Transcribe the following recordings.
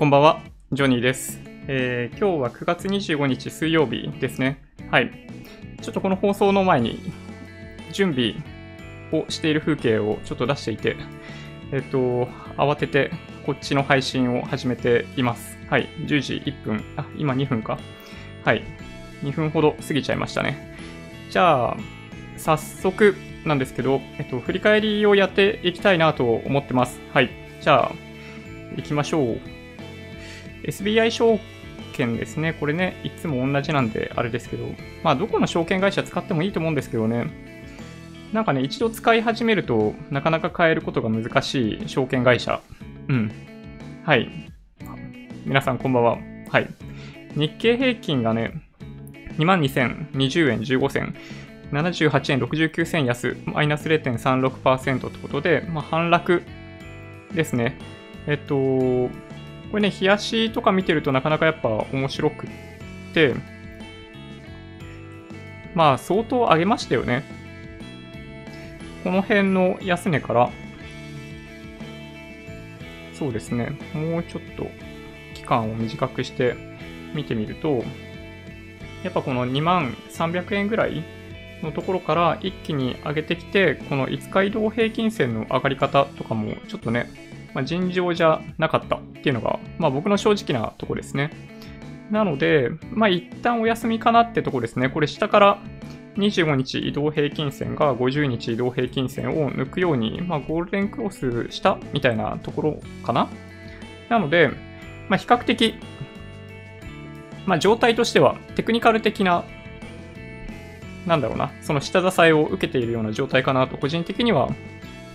こんばんは、ジョニーです。えー今日は9月25日水曜日ですね。はい。ちょっとこの放送の前に準備をしている風景をちょっと出していて、えっ、と、慌ててこっちの配信を始めています。はい。10時1分、あ、今2分か。はい。2分ほど過ぎちゃいましたね。じゃあ、早速なんですけど、えっと、振り返りをやっていきたいなと思ってます。はい。じゃあ、行きましょう。SBI 証券ですね。これね、いつも同じなんであれですけど、まあ、どこの証券会社使ってもいいと思うんですけどね。なんかね、一度使い始めるとなかなか変えることが難しい証券会社。うん。はい。皆さんこんばんは。はい。日経平均がね、22,020円15銭。78円69銭安、マイナス0.36%ってことで、まあ、反落ですね。えっと、これね、冷やしとか見てるとなかなかやっぱ面白くって、まあ相当上げましたよね。この辺の安値から、そうですね、もうちょっと期間を短くして見てみると、やっぱこの2万300円ぐらいのところから一気に上げてきて、この5日移動平均線の上がり方とかもちょっとね、まあ、尋常じゃなかったっていうのが、まあ僕の正直なとこですね。なので、まあ一旦お休みかなってとこですね。これ下から25日移動平均線が50日移動平均線を抜くように、まあゴールデンクロスしたみたいなところかな。なので、まあ比較的、まあ状態としてはテクニカル的ななんだろうな、その下支えを受けているような状態かなと個人的には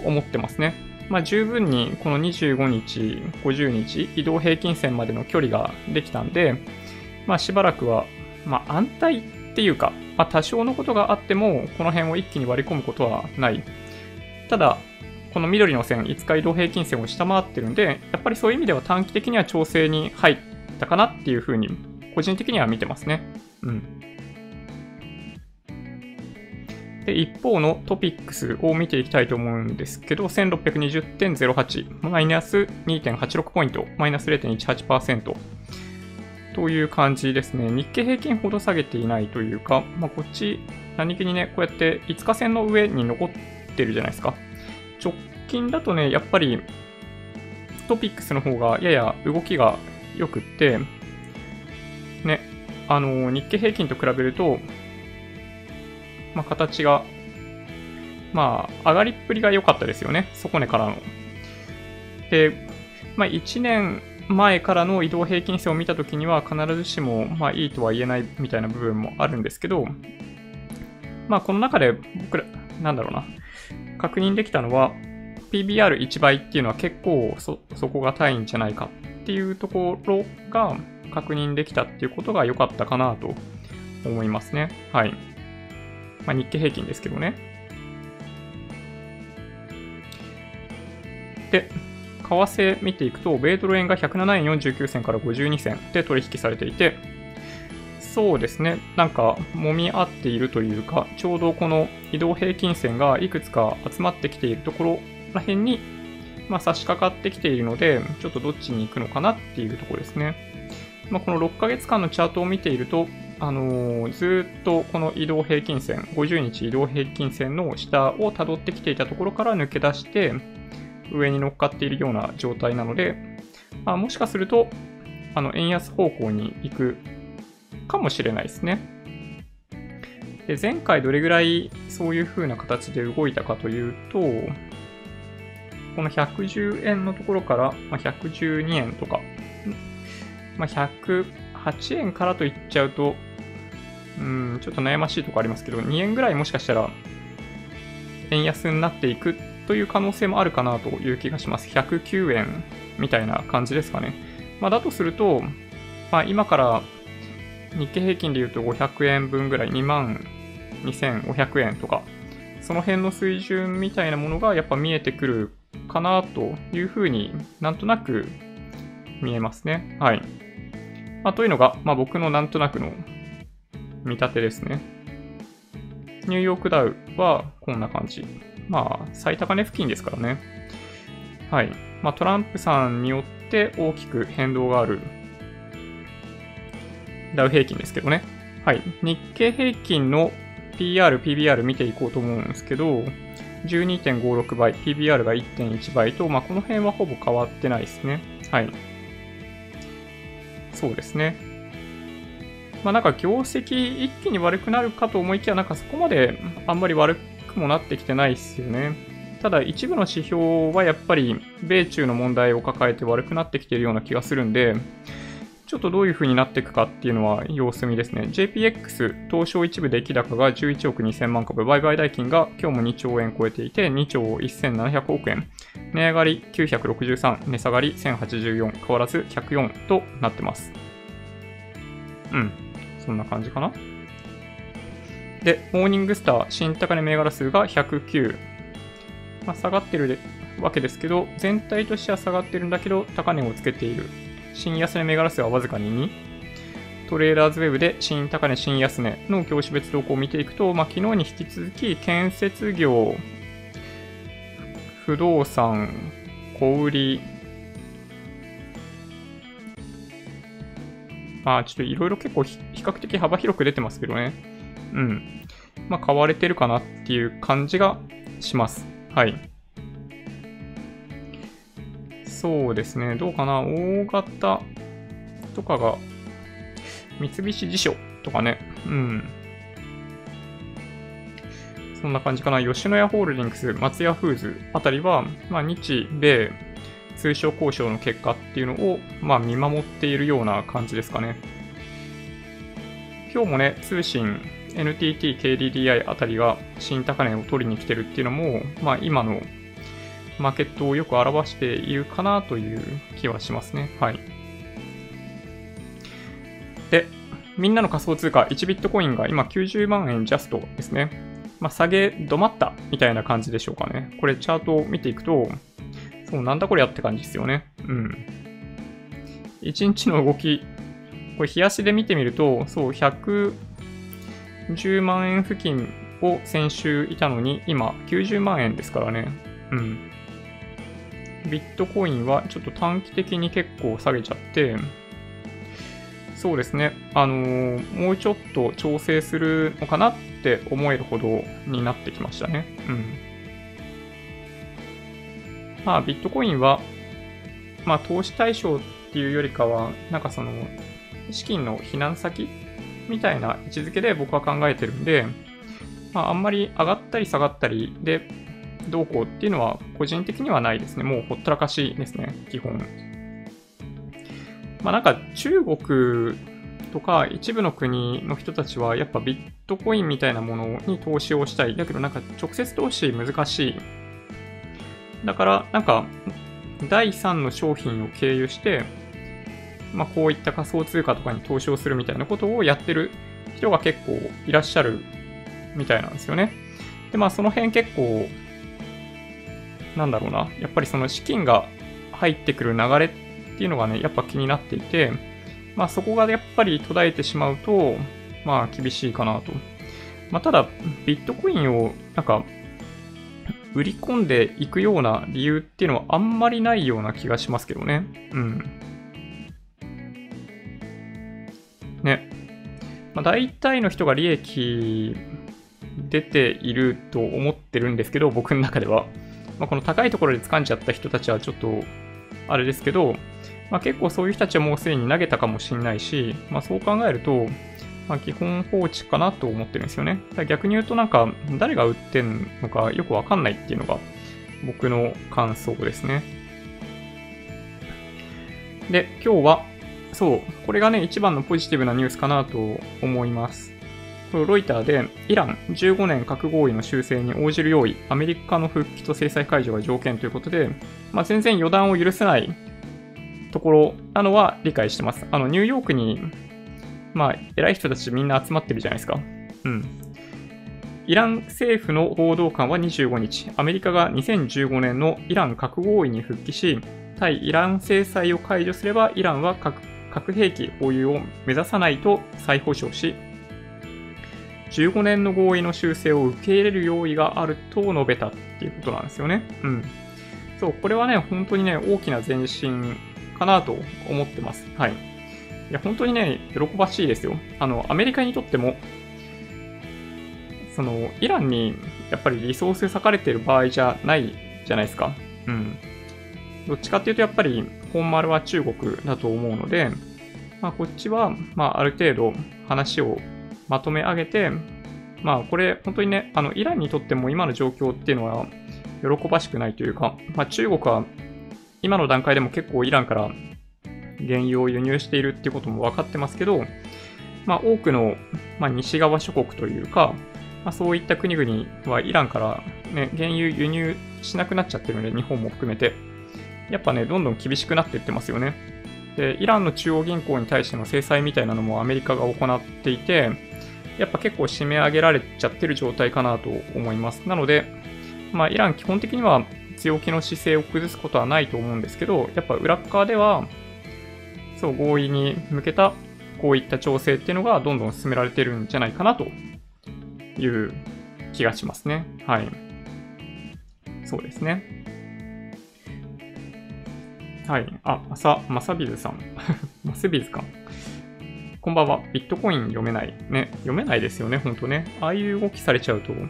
思ってますね。まあ十分にこの25日、50日移動平均線までの距離ができたんで、まあしばらくは、まあ安泰っていうか、まあ多少のことがあってもこの辺を一気に割り込むことはない。ただ、この緑の線、5日移動平均線を下回ってるんで、やっぱりそういう意味では短期的には調整に入ったかなっていうふうに個人的には見てますね。うん。で、一方のトピックスを見ていきたいと思うんですけど、1620.08、マイナス2.86ポイント、マイナス0.18%という感じですね。日経平均ほど下げていないというか、まあ、こっち、何気にね、こうやって5日線の上に残ってるじゃないですか。直近だとね、やっぱりトピックスの方がやや動きが良くって、ね、あの、日経平均と比べると、まあ、形が、まあ、上がりっぷりが良かったですよね。底根からの。で、まあ、1年前からの移動平均線を見たときには、必ずしも、まあ、いいとは言えないみたいな部分もあるんですけど、まあ、この中で僕ら、なんだろうな、確認できたのは、PBR1 倍っていうのは結構そ、そこが単位んじゃないかっていうところが確認できたっていうことが良かったかなと思いますね。はい。まあ、日経平均ですけどね。で、為替見ていくと、米ドル円が107円49銭から52銭で取引されていて、そうですね、なんか、揉み合っているというか、ちょうどこの移動平均線がいくつか集まってきているところら辺に、まあ、差し掛かってきているので、ちょっとどっちに行くのかなっていうところですね。まあ、この6ヶ月間のチャートを見ていると、あのーずっとこの移動平均線、50日移動平均線の下を辿ってきていたところから抜け出して、上に乗っかっているような状態なので、まあ、もしかすると、あの、円安方向に行くかもしれないですね。で、前回どれぐらいそういう風な形で動いたかというと、この110円のところから、まあ、112円とか、まあ、8円からと言っちゃうと、うん、ちょっと悩ましいとこありますけど、2円ぐらいもしかしたら円安になっていくという可能性もあるかなという気がします。109円みたいな感じですかね。まあ、だとすると、まあ、今から日経平均で言うと500円分ぐらい、2万2500円とか、その辺の水準みたいなものがやっぱ見えてくるかなというふうになんとなく見えますね。はい。まあ、というのが、まあ、僕のなんとなくの見立てですね。ニューヨークダウはこんな感じ。まあ、最高値付近ですからね。はい。まあ、トランプさんによって大きく変動があるダウ平均ですけどね。はい。日経平均の PR、PBR 見ていこうと思うんですけど、12.56倍、PBR が1.1倍と、まあ、この辺はほぼ変わってないですね。はい。そうですね。まあ、なんか業績一気に悪くなるかと思いきや、なんかそこまであんまり悪くもなってきてないですよね。ただ一部の指標はやっぱり米中の問題を抱えて悪くなってきてるような気がするんで、ちょっとどういう風になっていくかっていうのは様子見ですね。JPX 東証一部出来高が11億2000万株、売買代金が今日も2兆円超えていて2兆1700億円。値上がり963、値下がり1084、変わらず104となってます。うん。そんな感じかな。で、モーニングスター新高値銘柄数が109。まあ、下がってるわけですけど、全体としては下がってるんだけど、高値をつけている新安値銘柄数はわずかに2。トレーダーズウェブで新高値、新安値の業種別動向を見ていくと、まあ、昨日に引き続き建設業、不動産、小売まあちょっといろいろ結構比較的幅広く出てますけどね。うん。まあ買われてるかなっていう感じがします。はい。そうですね。どうかな？大型とかが、三菱地所とかね。うん。そんな感じかな。吉野家ホールディングス、松屋フーズあたりは、まあ、日米通商交渉の結果っていうのを、まあ、見守っているような感じですかね。今日もね、通信、NTT、KDDI あたりが新高値を取りに来てるっていうのも、まあ、今のマーケットをよく表しているかなという気はしますね。はい。で、みんなの仮想通貨1ビットコインが今90万円ジャストですね。まあ、下げ止まったみたいな感じでしょうかね。これチャートを見ていくと、そう、なんだこりゃって感じですよね。うん。1日の動き、これ、冷やしで見てみると、そう、110万円付近を先週いたのに、今、90万円ですからね。うん。ビットコインはちょっと短期的に結構下げちゃって、そうですね、あのー、もうちょっと調整するのかなって思えるほどになってきましたね。うん。まあ、ビットコインは、まあ、投資対象っていうよりかは、なんかその、資金の避難先みたいな位置づけで僕は考えてるんで、まあ、あんまり上がったり下がったりで、どうこうっていうのは個人的にはないですね。もうほったらかしですね、基本。まあなんか中国とか一部の国の人たちはやっぱビットコインみたいなものに投資をしたい。だけどなんか直接投資難しい。だからなんか第3の商品を経由して、まあこういった仮想通貨とかに投資をするみたいなことをやってる人が結構いらっしゃるみたいなんですよね。でまあその辺結構なんだろうな、やっぱりその資金が入ってくる流れっていうのがね、やっぱ気になっていて、まあそこがやっぱり途絶えてしまうと、まあ厳しいかなと。まあただ、ビットコインをなんか、売り込んでいくような理由っていうのはあんまりないような気がしますけどね。うん。ね。まあ大体の人が利益出ていると思ってるんですけど、僕の中では。まあ、この高いところで掴んじゃった人たちはちょっと、あれですけど、まあ、結構そういう人たちはもうすでに投げたかもしれないし、まあ、そう考えると、まあ、基本放置かなと思ってるんですよね。逆に言うとなんか、誰が売ってんのかよくわかんないっていうのが僕の感想ですね。で、今日は、そう、これがね、一番のポジティブなニュースかなと思います。ロイターで、イラン15年核合意の修正に応じる用意、アメリカの復帰と制裁解除が条件ということで、まあ、全然予断を許せないところなのは理解してます。あの、ニューヨークに、まあ、偉い人たちみんな集まってるじゃないですか。うん。イラン政府の報道官は25日、アメリカが2015年のイラン核合意に復帰し、対イラン制裁を解除すれば、イランは核核兵器保有を目指さないと再保障し、15年の合意の修正を受け入れる用意があると述べたっていうことなんですよね。うん。そう、これはね、本当にね、大きな前進かなと思ってます。はい。いや、本当にね、喜ばしいですよ。あの、アメリカにとっても、その、イランにやっぱりリソース割かれてる場合じゃないじゃないですか。うん。どっちかっていうと、やっぱり、本丸は中国だと思うので、まあ、こっちは、まあ、ある程度話をまとめ上げて、まあ、これ、本当にね、あの、イランにとっても今の状況っていうのは、喜ばしくないというか、まあ、中国は今の段階でも結構イランから原油を輸入しているっていうことも分かってますけど、まあ、多くの、まあ、西側諸国というか、まあ、そういった国々はイランから、ね、原油輸入しなくなっちゃってるので、日本も含めて、やっぱね、どんどん厳しくなっていってますよね。で、イランの中央銀行に対しての制裁みたいなのもアメリカが行っていて、やっぱ結構締め上げられちゃってる状態かなと思います。なので、まあ、イラン基本的には強気の姿勢を崩すことはないと思うんですけど、やっぱ裏側では、そう、合意に向けたこういった調整っていうのがどんどん進められてるんじゃないかなという気がしますね。はい。そうですね。はい。あ、まさ、まさびずさん。まさびずか。こんばんは。ビットコイン読めない。ね。読めないですよね、ほんとね。ああいう動きされちゃうと、ちょっ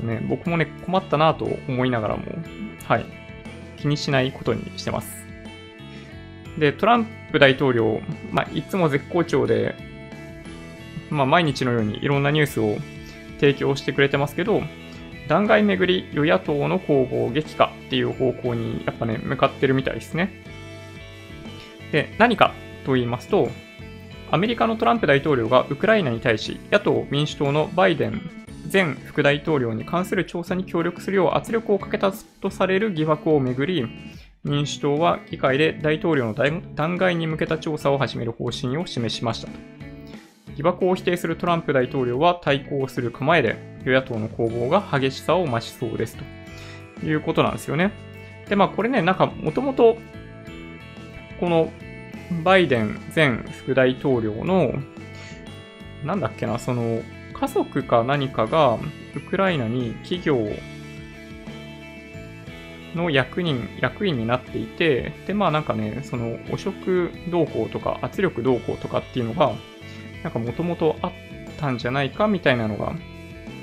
とね、僕もね、困ったなと思いながらも、はい。気にしないことにしてます。で、トランプ大統領、まあ、いつも絶好調で、まあ、毎日のようにいろんなニュースを提供してくれてますけど、弾劾めぐり与野党の攻防激化っていう方向にやっぱね、向かってるみたいですね。で、何かと言いますと、アメリカのトランプ大統領がウクライナに対し、野党・民主党のバイデン前副大統領に関する調査に協力するよう圧力をかけたとされる疑惑をめぐり、民主党は議会で大統領の弾劾に向けた調査を始める方針を示しましたと。疑惑を否定するトランプ大統領は対抗する構えで、与野党の攻防が激しさを増しそうですということなんですよね。で、まあこれね、なんかもともと、このバイデン前副大統領の、なんだっけな、その、家族か何かがウクライナに企業の役人、役員になっていて、で、まあなんかね、その汚職動向とか圧力動向とかっていうのが、なんかもともとあったんじゃないかみたいなのが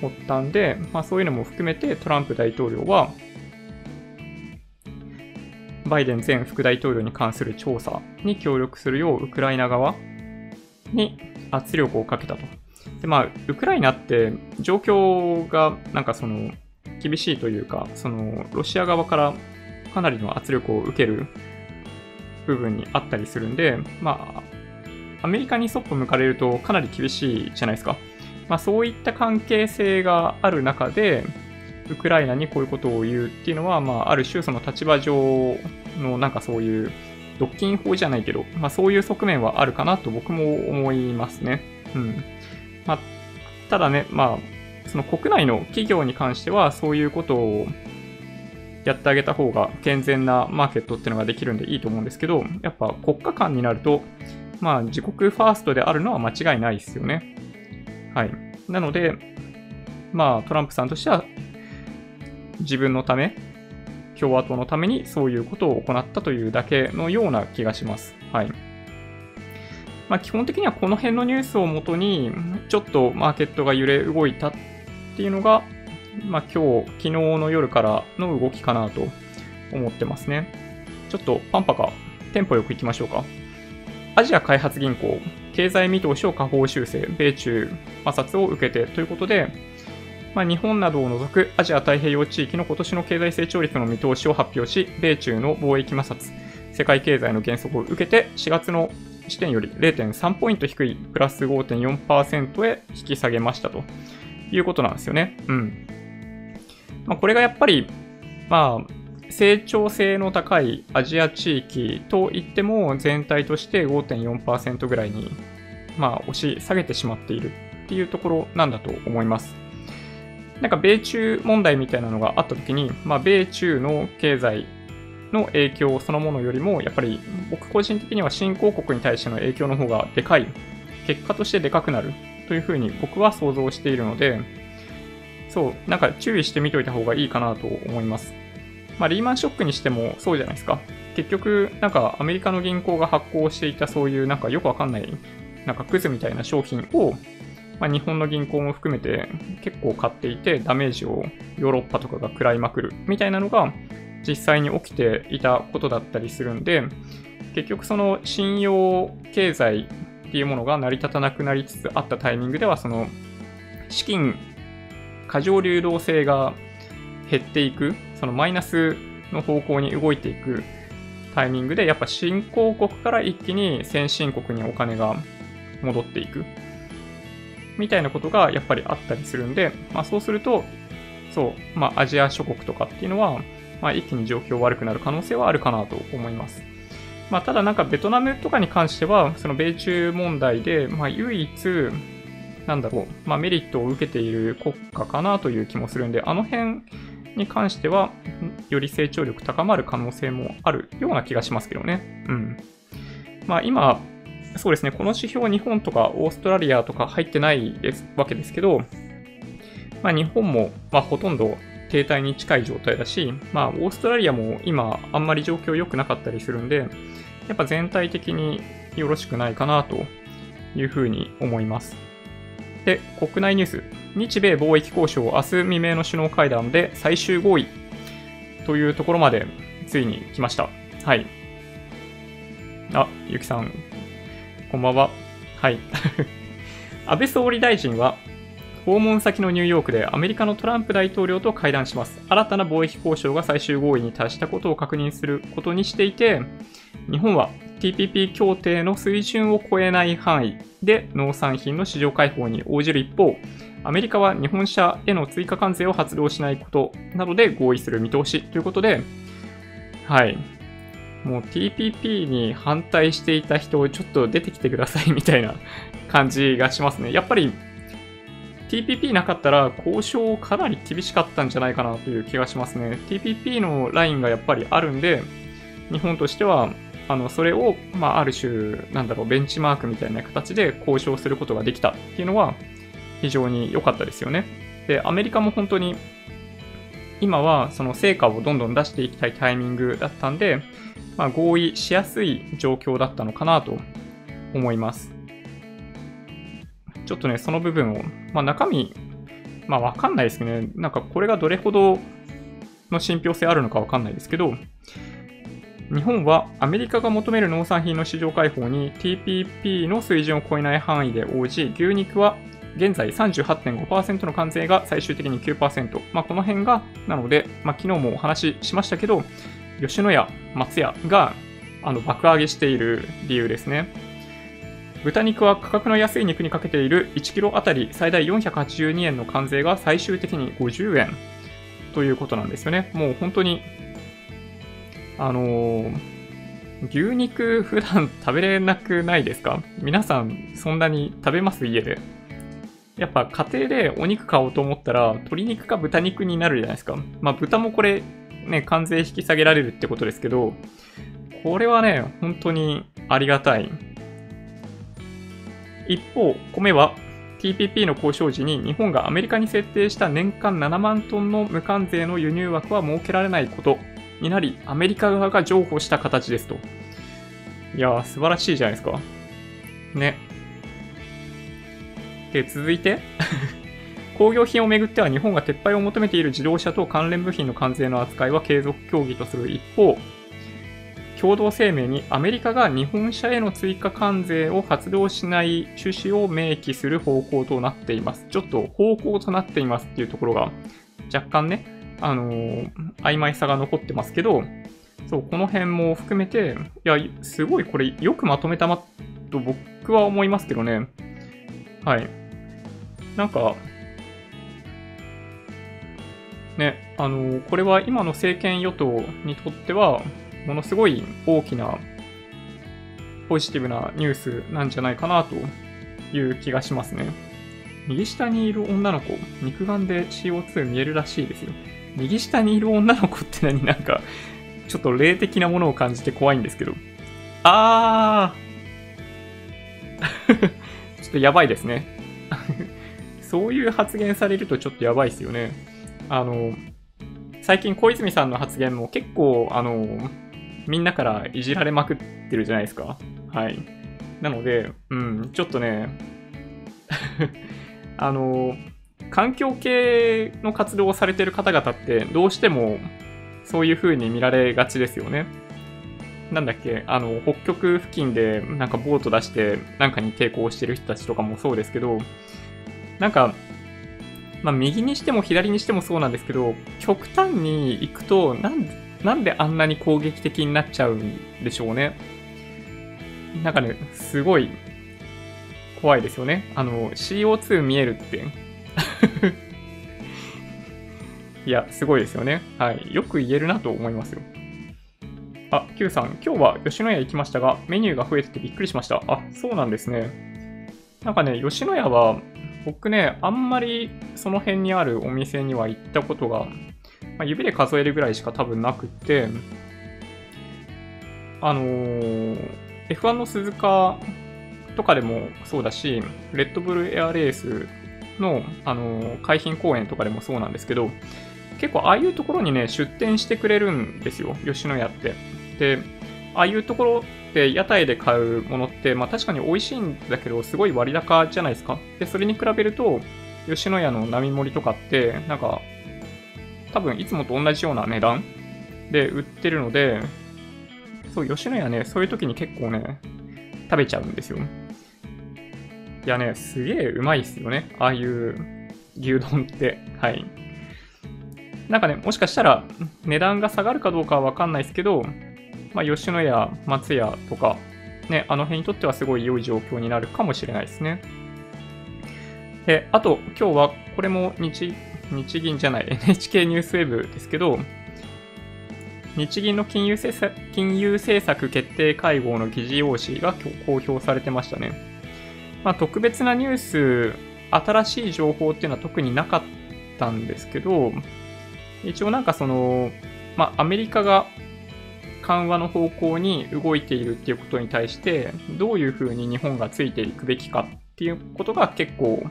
発端で、まあそういうのも含めてトランプ大統領は、バイデン前副大統領に関する調査に協力するようウクライナ側に圧力をかけたと。で、まあ、ウクライナって状況がなんかその厳しいというか、そのロシア側からかなりの圧力を受ける部分にあったりするんで、まあ、アメリカにそっぽ向かれるとかなり厳しいじゃないですか。まあ、そういった関係性がある中で、ウクライナにこういうことを言うっていうのは、まあ、ある種その立場上のなんかそういう独禁法じゃないけど、まあ、そういう側面はあるかなと僕も思いますね。うん。まあ、ただね、まあ、その国内の企業に関してはそういうことをやってあげた方が健全なマーケットっていうのができるんでいいと思うんですけど、やっぱ国家間になると、まあ自国ファーストであるのは間違いないですよね。はい。なので、まあトランプさんとしては自分のため、共和党のためにそういうことを行ったというだけのような気がします。はい。まあ基本的にはこの辺のニュースをもとに、ちょっとマーケットが揺れ動いたっていうのが、まあ今日、昨日の夜からの動きかなと思ってますね。ちょっとパンパカ、テンポよく行きましょうか。アジア開発銀行、経済見通しを下方修正、米中摩擦を受けてということで、まあ、日本などを除くアジア太平洋地域の今年の経済成長率の見通しを発表し、米中の貿易摩擦、世界経済の減速を受けて、4月の時点より0.3ポイント低いプラス5.4%へ引き下げましたということなんですよね。うん。まあ、これがやっぱり、まあ、成長性の高いアジア地域といっても全体として5.4%ぐらいに、まあ、押し下げてしまっているっていうところなんだと思います。なんか米中問題みたいなのがあった時に、まあ、米中の経済の影響そのものよりも、やっぱり僕個人的には新興国に対しての影響の方がでかい、結果としてでかくなるというふうに僕は想像しているので、そう、なんか注意してみといた方がいいかなと思います。まあ、リーマンショックにしてもそうじゃないですか。結局、なんかアメリカの銀行が発行していたそういうなんかよくわかんない、なんかクズみたいな商品を、まあ、日本の銀行も含めて結構買っていてダメージをヨーロッパとかが食らいまくるみたいなのが実際に起きていたことだったりするんで、結局その信用経済っていうものが成り立たなくなりつつあったタイミングでは、その資金過剰流動性が減っていく、そのマイナスの方向に動いていくタイミングで、やっぱ新興国から一気に先進国にお金が戻っていく。みたいなことがやっぱりあったりするんで、まあそうすると、そう、まあアジア諸国とかっていうのは、まあ一気に状況悪くなる可能性はあるかなと思います。まあただなんかベトナムとかに関しては、その米中問題で、まあ唯一、なんだろう、まあメリットを受けている国家かなという気もするんで、あの辺に関しては、より成長力高まる可能性もあるような気がしますけどね。うん。まあ今、そうですね、この指標日本とかオーストラリアとか入ってないですわけですけど、まあ日本も、まあほとんど停滞に近い状態だし、まあオーストラリアも今あんまり状況良くなかったりするんで、やっぱ全体的によろしくないかなというふうに思います。で、国内ニュース。日米貿易交渉明日未明の首脳会談で最終合意というところまでついに来ました。はい。あ、ゆきさん、こんばんは。はい。安倍総理大臣は訪問先のニューヨークでアメリカのトランプ大統領と会談します。新たな貿易交渉が最終合意に達したことを確認することにしていて、日本は TPP 協定の水準を超えない範囲で農産品の市場開放に応じる一方、アメリカは日本車への追加関税を発動しないことなどで合意する見通しということで、はい。もう TPP に反対していた人を、ちょっと出てきてくださいみたいな感じがしますね。やっぱり TPP なかったら交渉かなり厳しかったんじゃないかなという気がしますね。TPP のラインがやっぱりあるんで、日本としてはあの、それを、まあ、ある種、なんだろう、ベンチマークみたいな形で交渉することができたっていうのは、非常に良かったですよね。で、アメリカも本当に、今はその成果をどんどん出していきたいタイミングだったんで、まあ、合意しやすい状況だったのかなと思います。ちょっとね、その部分を、まあ、中身、まあ、わかんないですけどね、なんかこれがどれほどの信憑性あるのかわかんないですけど、日本はアメリカが求める農産品の市場開放に TPP の水準を超えない範囲で応じ、牛肉は現在38.5%の関税が最終的に9%。まあ、この辺が、なので、まあ、昨日もお話ししましたけど、吉野家、松屋があの爆上げしている理由ですね。豚肉は価格の安い肉にかけている1キロあたり最大482円の関税が最終的に50円ということなんですよね。もう本当にあのー、牛肉普段食べれなくないですか？皆さんそんなに食べます？家で。やっぱ家庭でお肉買おうと思ったら鶏肉か豚肉になるじゃないですか。まあ豚もこれね、関税引き下げられるってことですけど、これはね、本当にありがたい。一方、米は TPP の交渉時に日本がアメリカに設定した年間7万トンの無関税の輸入枠は設けられないことになり、アメリカ側が譲歩した形ですと。いやー、素晴らしいじゃないですか。ね。で、続いて？工業品をめぐっては日本が撤廃を求めている自動車と関連部品の関税の扱いは継続協議とする一方、共同声明にアメリカが日本車への追加関税を発動しない趣旨を明記する方向となっています。ちょっと方向となっていますっていうところが若干ね、あのー、曖昧さが残ってますけど、そう、この辺も含めて、いや、すごいこれよくまとめたまと僕は思いますけどね。はい。なんか、ね、あの、これは今の政権与党にとっては、ものすごい大きなポジティブなニュースなんじゃないかなという気がしますね。右下にいる女の子、肉眼で CO2 見えるらしいですよ。右下にいる女の子って何？なんか、ちょっと霊的なものを感じて怖いんですけど。あー ちょっとやばいですね。そういう発言されるとちょっとやばいですよね。あの、最近小泉さんの発言も結構、あの、みんなからいじられまくってるじゃないですか。はい。なので、うん、ちょっとね、あの、環境系の活動をされてる方々ってどうしてもそういう風に見られがちですよね。なんだっけ、あの、北極付近でなんかボート出してなんかに抵抗してる人たちとかもそうですけど、なんか、まあ右にしても左にしてもそうなんですけど、極端に行くと、なんなんであんなに攻撃的になっちゃうんでしょうね。なんかね、すごい怖いですよね。あの、CO2 見えるって いや、すごいですよね。はい。よく言えるなと思いますよ。あ、Q さん、今日は吉野家行きましたが、メニューが増えててびっくりしました。あ、そうなんですね。なんかね、吉野家は、僕ね、あんまりその辺にあるお店には行ったことが、まあ、指で数えるぐらいしか多分なくて、あのー、F1 の鈴鹿とかでもそうだし、レッドブルエアレースの、あの海浜公園とかでもそうなんですけど、結構ああいうところにね、出店してくれるんですよ、吉野家って。で、ああいうところって屋台で買うものって、まあ確かに美味しいんだけど、すごい割高じゃないですか。で、それに比べると、吉野家の並盛りとかって、なんか、多分いつもと同じような値段で売ってるので、そう、吉野家ね、そういう時に結構ね、食べちゃうんですよ。いやね、すげえうまいっすよね。ああいう牛丼って。はい。なんかね、もしかしたら値段が下がるかどうかはわかんないですけど、まあ、吉野家、松屋とか、ね、あの辺にとってはすごい良い状況になるかもしれないですね。で、あと、今日は、これも日、日銀じゃない、NHK ニュースウェブですけど、日銀の金融政策金融政策決定会合の議事要旨が今日公表されてましたね。まあ、特別なニュース、新しい情報っていうのは特になかったんですけど、一応なんかその、まあ、アメリカが緩和の方向に動いているっていうことに対して、どういうふうに日本がついていくべきかっていうことが結構、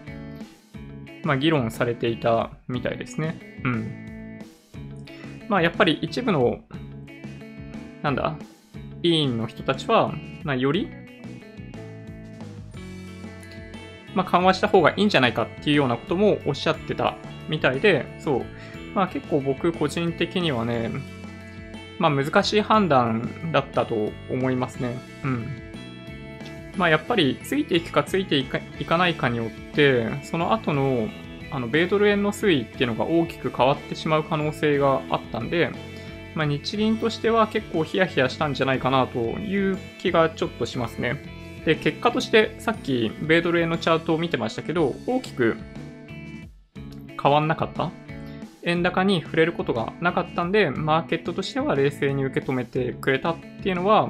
まあ、議論されていたみたいですね。うん。まあ、やっぱり一部の、なんだ、委員の人たちは、まあ、よりまあ、緩和した方がいいんじゃないかっていうようなこともおっしゃってたみたいで、そう。まあ結構僕個人的にはね、まあ難しい判断だったと思いますね。うん。まあやっぱりついていくかついていかないかによって、その後のあの米ドル円の推移っていうのが大きく変わってしまう可能性があったんで、まあ、日銀としては結構ヒヤヒヤしたんじゃないかなという気がちょっとしますね。で、結果としてさっき米ドル円のチャートを見てましたけど、大きく変わんなかった円高に触れることがなかったんで、マーケットとしては冷静に受け止めてくれたっていうのは、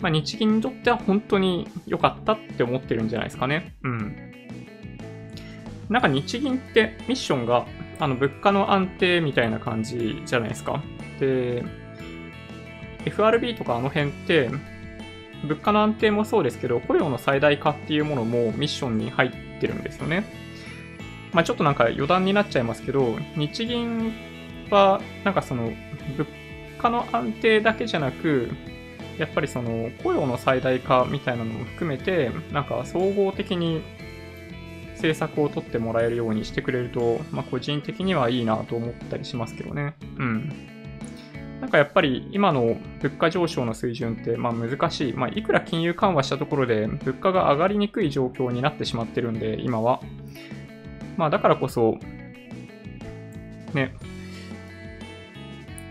まあ、日銀にとっては本当に良かったって思ってるんじゃないですかね。うん。なんか日銀ってミッションがあの物価の安定みたいな感じじゃないですか。で、FRB とかあの辺って物価の安定もそうですけど、雇用の最大化っていうものもミッションに入ってるんですよね。まあちょっとなんか余談になっちゃいますけど、日銀はなんかその物価の安定だけじゃなく、やっぱりその雇用の最大化みたいなのも含めて、なんか総合的に政策を取ってもらえるようにしてくれると、まあ個人的にはいいなと思ったりしますけどね。うん。なんかやっぱり今の物価上昇の水準ってまあ難しい。まあ、いくら金融緩和したところで物価が上がりにくい状況になってしまってるんで、今は。まあだからこそ、ね、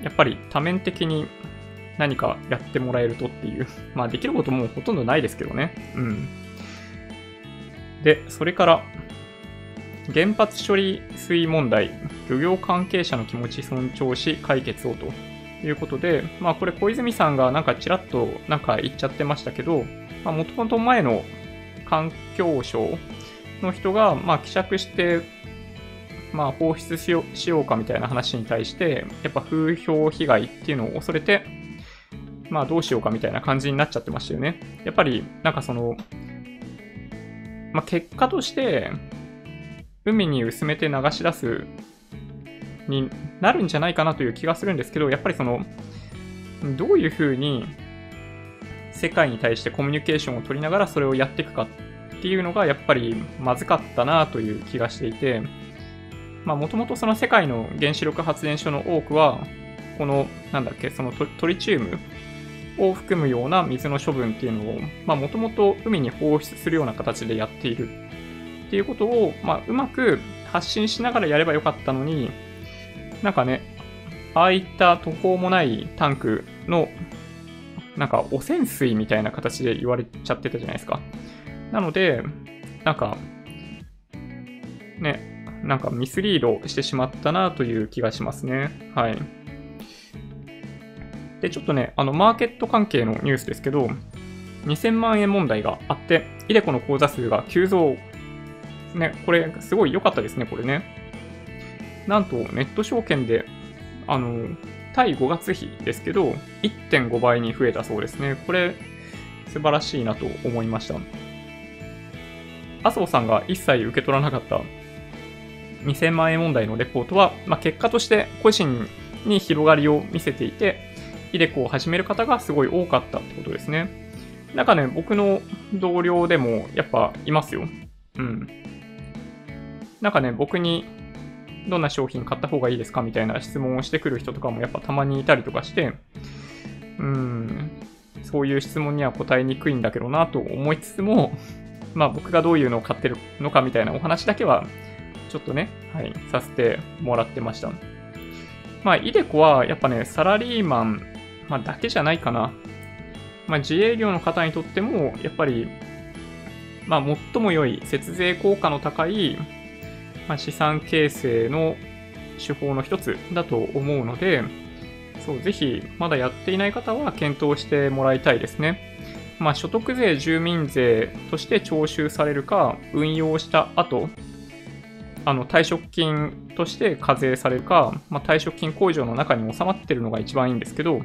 やっぱり多面的に何かやってもらえるとっていう。まあできることもほとんどないですけどね。うん。で、それから、原発処理水問題、漁業関係者の気持ち尊重し解決をということで、まあこれ小泉さんがなんかちらっとなんか言っちゃってましたけど、まあもともと前の環境省の人がまあ希釈して、まあ放出しよしようかみたいな話に対して、やっぱ風評被害っていうのを恐れて、まあどうしようかみたいな感じになっちゃってましたよね。やっぱりなんかその、まあ結果として、海に薄めて流し出すになるんじゃないかなという気がするんですけど、やっぱりその、どういうふうに世界に対してコミュニケーションを取りながらそれをやっていくかっていうのがやっぱりまずかったなという気がしていて、まあもともとその世界の原子力発電所の多くは、この、なんだっけ、そのトリチウムを含むような水の処分っていうのを、まあもともと海に放出するような形でやっているっていうことを、まあうまく発信しながらやればよかったのに、なんかね、ああいった途方もないタンクの、なんか汚染水みたいな形で言われちゃってたじゃないですか。なので、なんか、ね、なんかミスリードしてしまったなという気がしますね。はい。で、ちょっとね、あの、マーケット関係のニュースですけど、2000万円問題があって、イデコの口座数が急増。ね、これ、すごい良かったですね、これね。なんと、ネット証券で、あの、対5月比ですけど、1.5倍に増えたそうですね。これ、素晴らしいなと思いました。麻生さんが一切受け取らなかった2000万円問題のレポートは、まあ、結果として個人に広がりを見せていて、イデコを始める方がすごい多かったってことですね。なんかね、僕の同僚でもやっぱいますよ。うん。なんかね、僕にどんな商品買った方がいいですかみたいな質問をしてくる人とかもやっぱたまにいたりとかして、うん、そういう質問には答えにくいんだけどなと思いつつも、まあ僕がどういうのを買ってるのかみたいなお話だけは、ちょっとね、はい、させてもらってました。まあ、イデコはやっぱね、サラリーマン、まあ、だけじゃないかな。まあ、自営業の方にとっても、やっぱり、まあ、最も良い節税効果の高い、まあ、資産形成の手法の一つだと思うので、そう、ぜひ、まだやっていない方は検討してもらいたいですね。まあ、所得税、住民税として徴収されるか、運用した後、あの退職金として課税されるか、まあ、退職金控除の中に収まってるのが一番いいんですけど、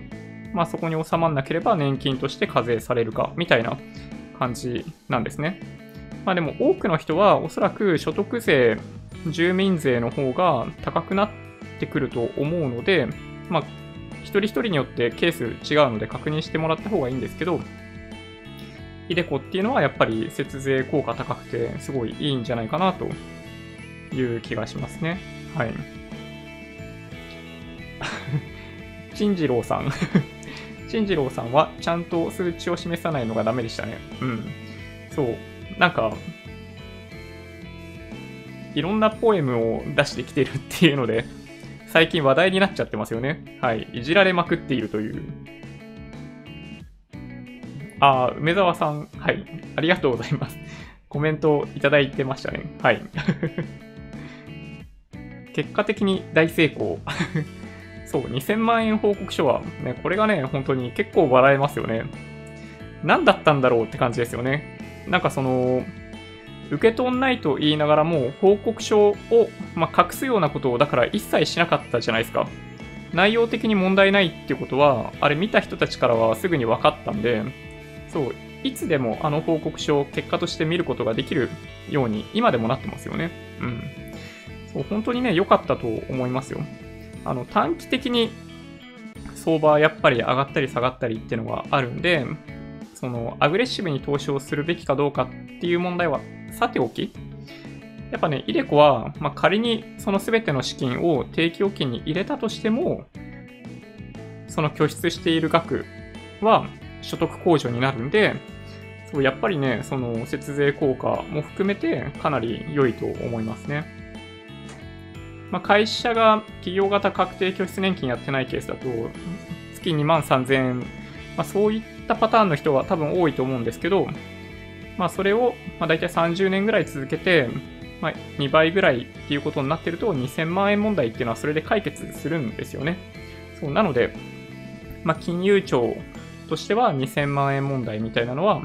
まあ、そこに収まらなければ年金として課税されるかみたいな感じなんですね。まあ、でも多くの人はおそらく所得税、住民税の方が高くなってくると思うので、まあ、一人一人によってケース違うので確認してもらった方がいいんですけど、イデコっていうのはやっぱり節税効果高くてすごいいいんじゃないかなという気がしますね。はい。金次郎さん金次郎さんはちゃんと数値を示さないのがダメでしたね。うん。そう。なんか、いろんなポエムを出してきてるっていうので、最近話題になっちゃってますよね。はい。いじられまくっているという。あ、梅沢さん、はい。ありがとうございます。コメントいただいてましたね。はい。結果的に大成功。そう、2000万円報告書は、ね、これがね、本当に結構笑えますよね。何だったんだろうって感じですよね。なんかその、受け取んないと言いながらも、報告書を、まあ、隠すようなことをだから一切しなかったじゃないですか。内容的に問題ないっていうことは、あれ見た人たちからはすぐに分かったんで、そう、いつでもあの報告書を結果として見ることができるように今でもなってますよね。うん。そう、本当にね、良かったと思いますよ。あの、短期的に相場はやっぱり上がったり下がったりっていうのがあるんで、その、アグレッシブに投資をするべきかどうかっていう問題はさておき、やっぱね、イデコは、まあ、仮にその全ての資金を定期預金に入れたとしても、その拠出している額は所得控除になるんで、そうやっぱりね、その節税効果も含めてかなり良いと思いますね。まあ、会社が企業型確定拠出年金やってないケースだと、月2万3000円、まあ、そういったパターンの人は多分多いと思うんですけど、まあ、それを、まあ、大体30年ぐらい続けて、まあ、2倍ぐらいっていうことになってると、2000万円問題っていうのはそれで解決するんですよね。そうなので、まあ、金融庁としては2000万円問題みたいなのは、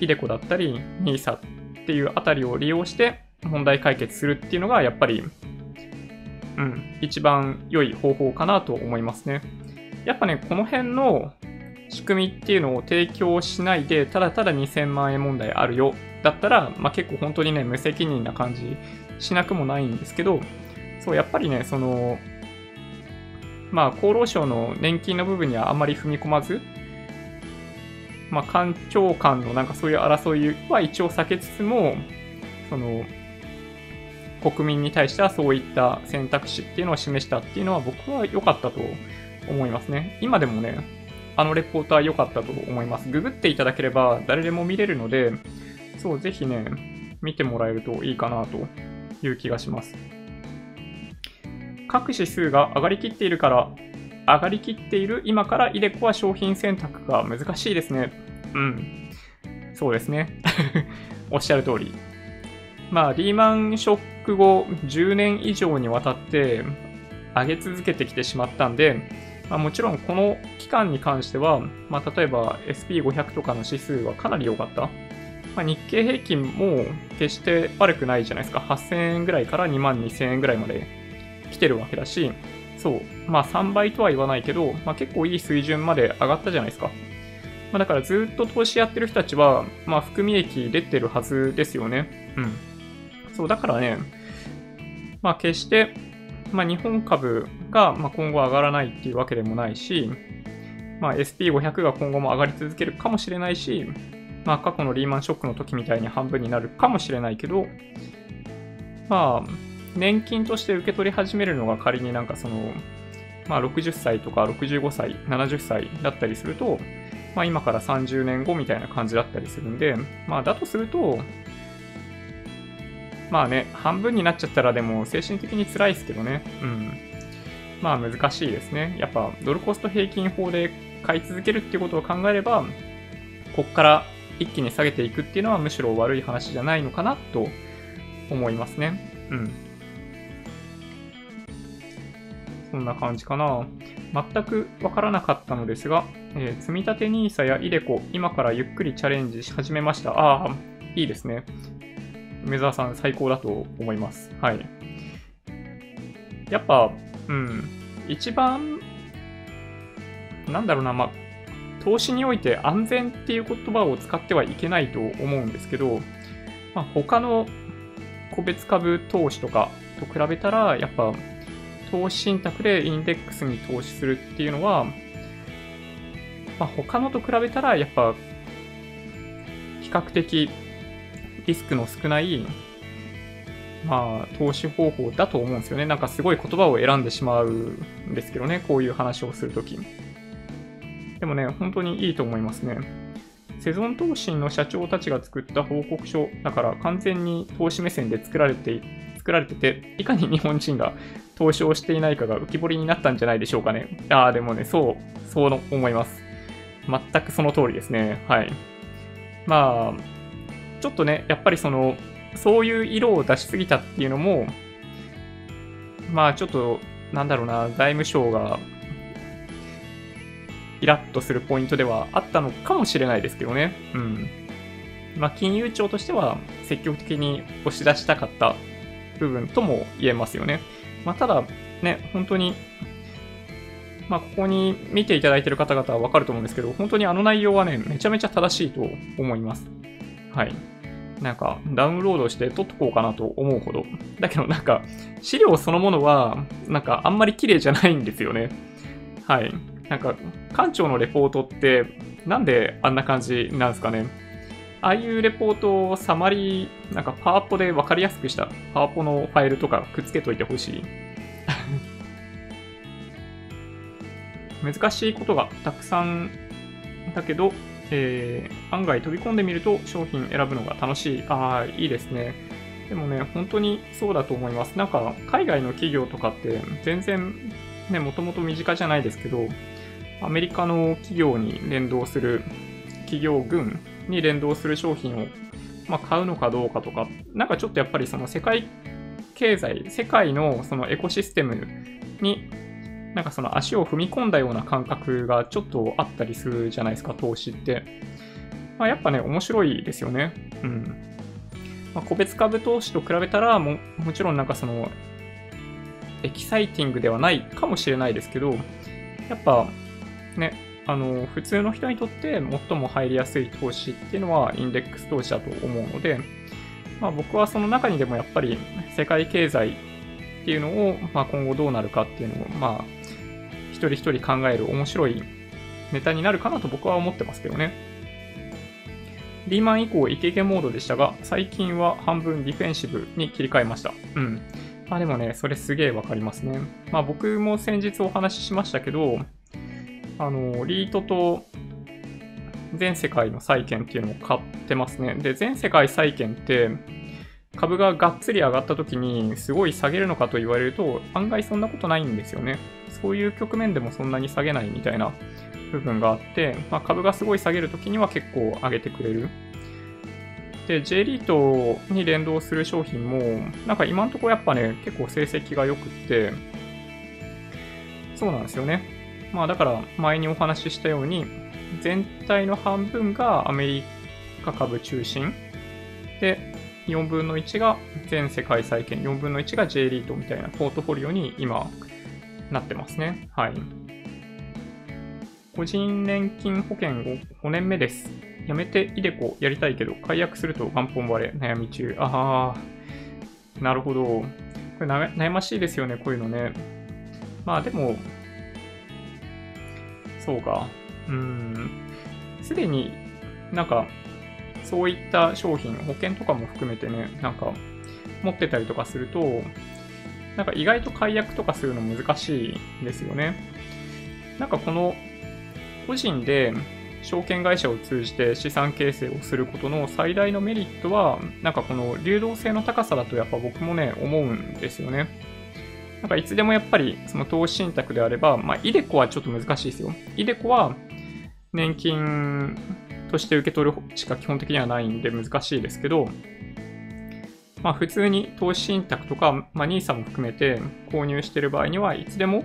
イデコだったり、NISA っていうあたりを利用して問題解決するっていうのが、やっぱりうん、一番良い方法かなと思いますね。やっぱね、この辺の仕組みっていうのを提供しないで、ただただ2000万円問題あるよ、だったら、まあ、結構本当にね、無責任な感じしなくもないんですけど、そう、やっぱりね、その、まあ、厚労省の年金の部分にはあまり踏み込まず、まあ、官庁間のなんかそういう争いは一応避けつつも、その、国民に対してはそういった選択肢っていうのを示したっていうのは僕は良かったと思いますね。今でもね、あのレポートは良かったと思います。ググっていただければ誰でも見れるので、そう、ぜひね、見てもらえるといいかなという気がします。各指数が上がりきっているから、上がりきっている今からイデコは商品選択が難しいですね。うん。そうですね。おっしゃる通り。まあ、リーマンショック後10年以上にわたって上げ続けてきてしまったんで、まあ、もちろんこの期間に関しては、まあ、例えば SP500 とかの指数はかなり良かった。まあ、日経平均も決して悪くないじゃないですか。8000円ぐらいから2万2000円ぐらいまで来てるわけだし、そう、まあ3倍とは言わないけど、まあ、結構いい水準まで上がったじゃないですか。まあ、だからずっと投資やってる人たちは、まあ含み益出てるはずですよね。うん。そう、だからね、まあ決して、まあ日本株がま今後上がらないっていうわけでもないし、まあ SP500 が今後も上がり続けるかもしれないし、まあ過去のリーマンショックの時みたいに半分になるかもしれないけど、まあ、年金として受け取り始めるのが仮になんかその、まあ60歳とか65歳、70歳だったりすると、まあ今から30年後みたいな感じだったりするんで、まあだとすると、まあね、半分になっちゃったらでも精神的に辛いですけどね。うん。まあ難しいですね。やっぱドルコスト平均法で買い続けるっていうことを考えれば、こっから一気に下げていくっていうのはむしろ悪い話じゃないのかなと思いますね。うん。そんな感じかな。全くわからなかったのですが、えー、積立 NISA や iDeCo、今からゆっくりチャレンジし始めました。ああ、いいですね。梅沢さん最高だと思います。はい。やっぱ、うん、一番、なんだろうな、まあ、投資において安全っていう言葉を使ってはいけないと思うんですけど、まあ、他の個別株投資とかと比べたら、やっぱ投資信託でインデックスに投資するっていうのは、まあ、他のと比べたらやっぱ比較的リスクの少ない、まあ、投資方法だと思うんですよね。なんかすごい言葉を選んでしまうんですけどね、こういう話をするとき。でもね、本当にいいと思いますね。セゾン投信の社長たちが作った報告書だから完全に投資目線で作られて作られてて、いかに日本人が投資をしていないかが浮き彫りになったんじゃないでしょうかね。ああ、でもね、そう、そう思います。全くその通りですね。はい。まあ、ちょっとね、やっぱりその、そういう色を出しすぎたっていうのも、まあちょっと、なんだろうな、財務省が、イラッとするポイントではあったのかもしれないですけどね。うん。まあ金融庁としては積極的に押し出したかった部分とも言えますよね。まあただ、ね、本当に、まあここに見ていただいている方々はわかると思うんですけど、本当にあの内容はね、めちゃめちゃ正しいと思います。はい。なんかダウンロードして撮っとこうかなと思うほど。だけどなんか資料そのものはなんかあんまり綺麗じゃないんですよね。はい。なんか館長のレポートってなんであんな感じなんですかね。ああいうレポートをサマリー、なんかパワポでわかりやすくしたパワポのファイルとかくっつけといてほしい。難しいことがたくさんだけど、えー、案外飛び込んでみると商品選ぶのが楽しい。ああ、いいですね。でもね、本当にそうだと思います。なんか、海外の企業とかって全然ね、もともと身近じゃないですけど、アメリカの企業に連動する、企業群に連動する商品を、まあ、買うのかどうかとか、なんかちょっとやっぱりその世界経済、世界のそのエコシステムになんかその足を踏み込んだような感覚がちょっとあったりするじゃないですか、投資って。まあ、やっぱね、面白いですよね。うん。まあ、個別株投資と比べたらも、もちろんなんかその、エキサイティングではないかもしれないですけど、やっぱね、あの、普通の人にとって最も入りやすい投資っていうのはインデックス投資だと思うので、まあ僕はその中にでもやっぱり世界経済っていうのを、まあ、今後どうなるかっていうのを、まあ、一人一人考える面白いネタになるかなと僕は思ってますけどね。リーマン以降イケイケモードでしたが、最近は半分ディフェンシブに切り替えました。うん。まあでもね、それすげえわかりますね。まあ僕も先日お話ししましたけど、あの、リートと全世界の債券っていうのを買ってますね。で、全世界債券って、株ががっつり上がった時にすごい下げるのかと言われると案外そんなことないんですよね。そういう局面でもそんなに下げないみたいな部分があって、まあ、株がすごい下げる時には結構上げてくれる。で、J リートに連動する商品も、なんか今んとこやっぱね、結構成績が良くって、そうなんですよね。まあだから前にお話ししたように、全体の半分がアメリカ株中心で、4分の1が全世界債券、4分の1が J リートみたいなポートフォリオに今なってますね。はい。個人年金保険を5年目です。やめてイデコやりたいけど、解約すると元本割れ、悩み中。ああ、なるほど。これ悩ましいですよね、こういうのね。まあでも、そうか。うん。すでになんかそういった商品、保険とかも含めてね、なんか持ってたりとかすると、なんか意外と解約とかするの難しいですよね。なんかこの個人で証券会社を通じて資産形成をすることの最大のメリットは、なんかこの流動性の高さだとやっぱ僕もね、思うんですよね。なんかいつでもやっぱりその投資信託であれば、まあ、イデコはちょっと難しいですよ。イデコは年金として受け取るしか基本的にはないんで難しいですけど、まあ普通に投資信託とか、まあ NISA も含めて購入している場合にはいつでも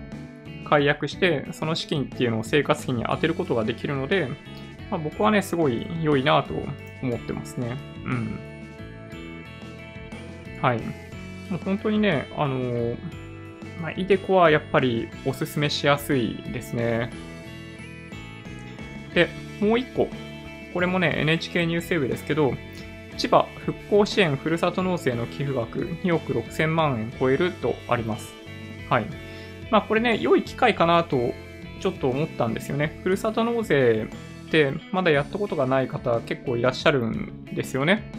解約して、その資金っていうのを生活費に充てることができるので、まあ、僕はね、すごい良いなと思ってますね。うん。はい。もう本当にね、あのー、まあ、イデコはやっぱりおすすめしやすいですね。で、もう一個、これもね、NHK ニュースウェブですけど、千葉復興支援ふるさと納税の寄付額2億6000万円超えるとあります。はい。まあこれね、良い機会かなとちょっと思ったんですよね。ふるさと納税ってまだやったことがない方結構いらっしゃるんですよね。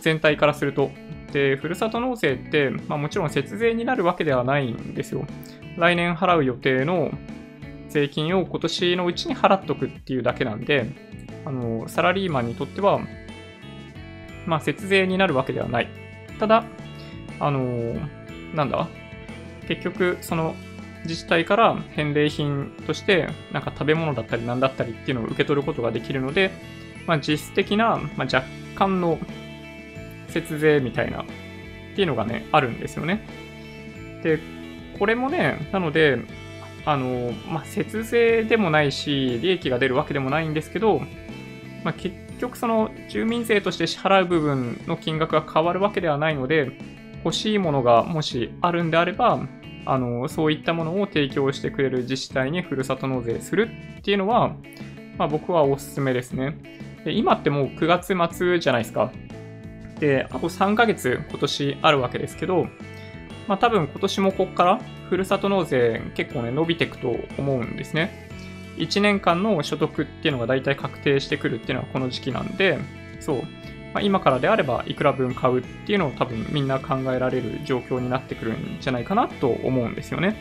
全体からすると。で、ふるさと納税って、まあもちろん節税になるわけではないんですよ。来年払う予定の税金を今年のうちに払っとくっていうだけなんで、あの、サラリーマンにとっては、まあ、節税になるわけではない。ただ、あの、なんだ？結局、その自治体から返礼品として、なんか食べ物だったり何だったりっていうのを受け取ることができるので、まあ、実質的な、まあ、若干の節税みたいなっていうのがね、あるんですよね。で、これもね、なので、あの、まあ、節税でもないし、利益が出るわけでもないんですけど、まあ、結局その住民税として支払う部分の金額が変わるわけではないので、欲しいものがもしあるんであれば、あの、そういったものを提供してくれる自治体にふるさと納税するっていうのは、まあ、僕はおすすめですね。で今ってもう9月末じゃないですか。で、あと3ヶ月今年あるわけですけど、まあ多分今年もこっからふるさと納税結構ね伸びていくと思うんですね。1年間の所得っていうのが大体確定してくるっていうのはこの時期なんで、そう。まあ、今からであればいくら分買うっていうのを多分みんな考えられる状況になってくるんじゃないかなと思うんですよね。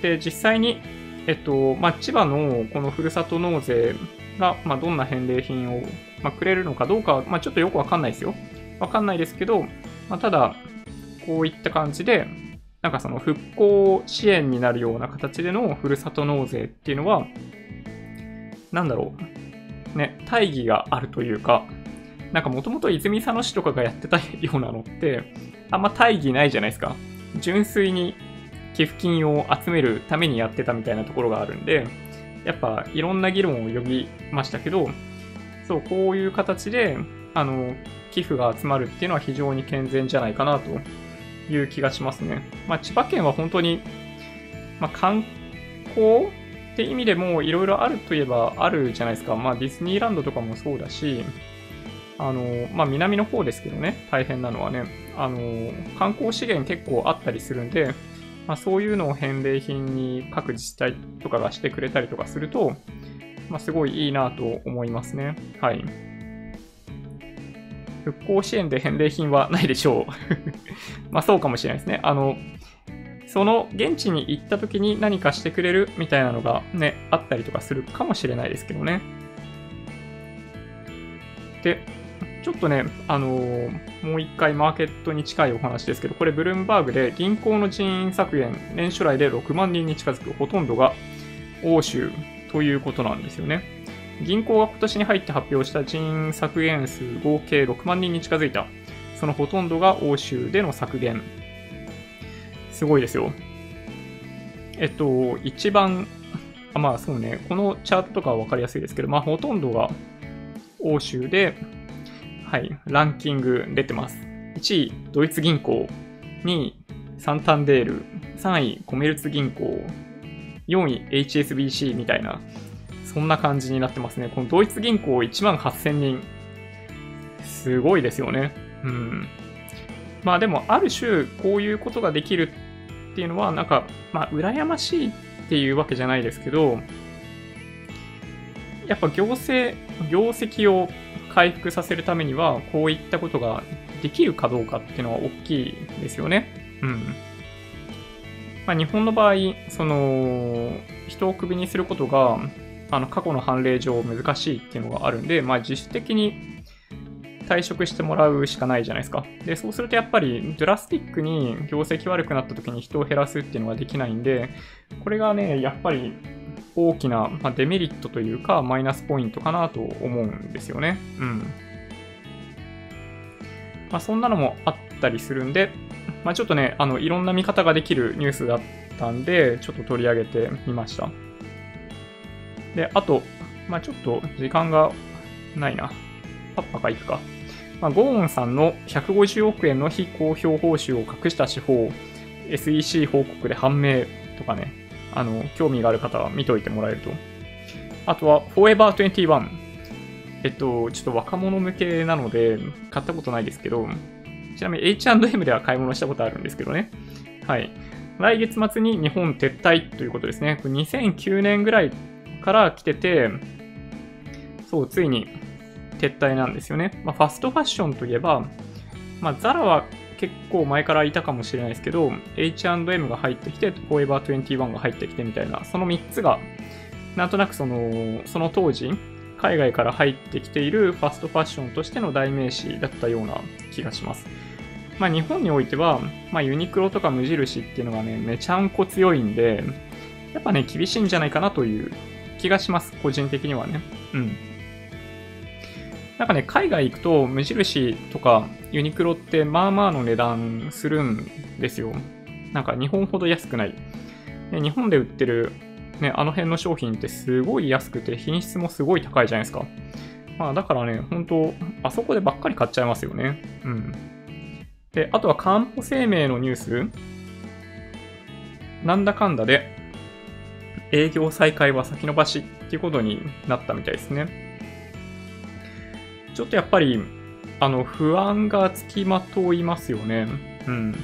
で、実際に、えっと、まあ、千葉のこのふるさと納税が、まあ、どんな返礼品を、まあ、くれるのかどうか、まあ、ちょっとよくわかんないですよ。わかんないですけど、まあ、ただ、こういった感じで、なんかその復興支援になるような形でのふるさと納税っていうのは、なんだろう。ね、大義があるというか、なんかもともと泉佐野市とかがやってたようなのって、あんま大義ないじゃないですか。純粋に寄付金を集めるためにやってたみたいなところがあるんで、やっぱいろんな議論を呼びましたけど、そう、こういう形で、あの、寄付が集まるっていうのは非常に健全じゃないかなという気がしますね。まあ、千葉県は本当に、まあ、観光って意味でもいろいろあるといえばあるじゃないですか。まあ、ディズニーランドとかもそうだし、あの、まあ、南の方ですけどね、大変なのはね、あの、観光資源結構あったりするんで、まあ、そういうのを返礼品に各自治体とかがしてくれたりとかすると、まあ、すごいいいなと思いますね。はい。復興支援で返礼品はないでしょう まあそうかもしれないですね。あの、その現地に行った時に何かしてくれるみたいなのがね、あったりとかするかもしれないですけどね。で、ちょっとね、あのー、もう一回マーケットに近いお話ですけど、これブルームバーグで銀行の人員削減、年初来で6万人に近づくほとんどが欧州ということなんですよね。銀行が今年に入って発表した人員削減数合計6万人に近づいた。そのほとんどが欧州での削減。すごいですよ。えっと、一番、あまあそうね、このチャートとかはわかりやすいですけど、まあほとんどが欧州で、はい、ランキング出てます。1位、ドイツ銀行。2位、サンタンデール。3位、コメルツ銀行。4位、HSBC みたいな、そんな感じになってますね。このドイツ銀行1万8000人。すごいですよね。うん。まあでも、ある種、こういうことができるっていうのは、なんか、まあ、羨ましいっていうわけじゃないですけど、やっぱ行政、業績を回復させるためには、こういったことができるかどうかっていうのは大きいですよね。うん。まあ、日本の場合、その、人をクビにすることが、あの、過去の判例上難しいっていうのがあるんで、まあ、実質的に退職してもらうしかないじゃないですか。で、そうするとやっぱり、ドラスティックに業績悪くなった時に人を減らすっていうのができないんで、これがね、やっぱり大きな、まデメリットというか、マイナスポイントかなと思うんですよね。うん。まあ、そんなのもあったりするんで、まあ、ちょっとね、あの、いろんな見方ができるニュースだったんで、ちょっと取り上げてみました。で、あと、まあ、ちょっと時間がないな。パッパかいくか。まあ、ゴーンさんの150億円の非公表報酬を隠した手法、SEC 報告で判明とかね、あの、興味がある方は見といてもらえると。あとは、Forever 21。えっと、ちょっと若者向けなので、買ったことないですけど、ちなみに H&M では買い物したことあるんですけどね。はい。来月末に日本撤退ということですね。2009年ぐらいから来てて、そう、ついに撤退なんですよね。まあ、ファストファッションといえば、まあ、ザラは結構前からいたかもしれないですけど、H&M が入ってきて、フォーエバー21が入ってきてみたいな、その3つが、なんとなくその、その当時、海外から入ってきているファストファッションとしての代名詞だったような気がします。まあ日本においては、まあユニクロとか無印っていうのがね、めちゃんこ強いんで、やっぱね、厳しいんじゃないかなという気がします。個人的にはね。うん。なんかね、海外行くと無印とかユニクロってまあまあの値段するんですよ。なんか日本ほど安くない。で日本で売ってるね、あの辺の商品ってすごい安くて品質もすごい高いじゃないですか。まあだからね、本当あそこでばっかり買っちゃいますよね。うん。で、あとはかんぽ生命のニュース。なんだかんだで営業再開は先延ばしっていうことになったみたいですね。ちょっとやっぱり、あの、不安がつきまといますよね。うん。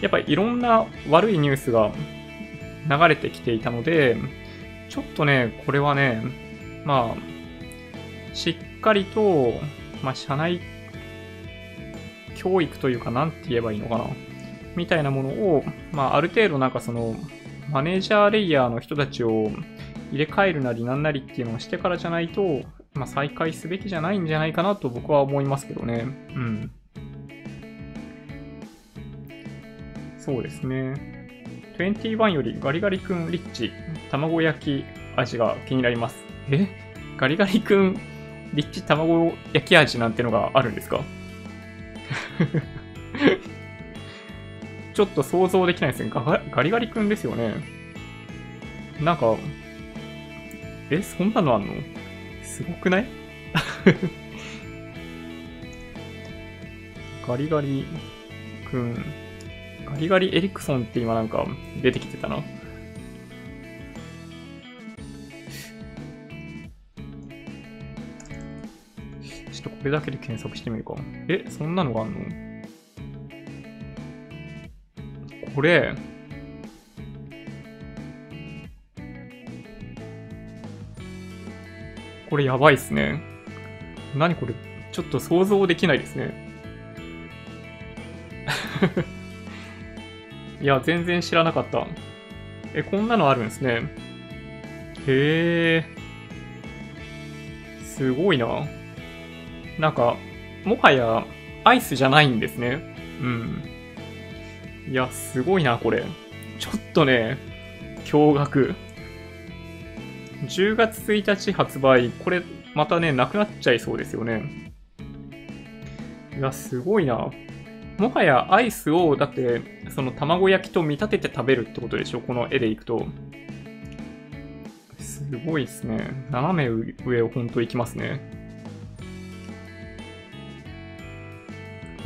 やっぱりいろんな悪いニュースが流れてきていたので、ちょっとね、これはね、まあ、しっかりと、まあ、社内教育というか、なんて言えばいいのかな？みたいなものを、まあ、ある程度なんかその、マネージャーレイヤーの人たちを入れ替えるなりなんなりっていうのをしてからじゃないと、まあ、再開すべきじゃないんじゃないかなと僕は思いますけどね。うん。そうですね。21よりガリガリ君リッチ、卵焼き味が気になります。え？ガリガリ君リッチ卵焼き味なんてのがあるんですか？ちょっと想像できないですね。ガガリガリ君ですよね。なんか、え、そんなのあんの？すごくない？ガリガリ君。ガリガリエリクソンって今なんか出てきてたな。これだけで検索してみるか。え、そんなのがあんの？これ、これやばいっすね。何これ？ちょっと想像できないですね。いや、全然知らなかった。え、こんなのあるんですね。へえ。すごいな。なんか、もはやアイスじゃないんですね。うん。いや、すごいな、これ。ちょっとね、驚愕。10月1日発売、これまたね、なくなっちゃいそうですよね。いや、すごいな。もはやアイスを、だって、その卵焼きと見立てて食べるってことでしょこの絵でいくと。すごいですね。斜め上をほんと行きますね。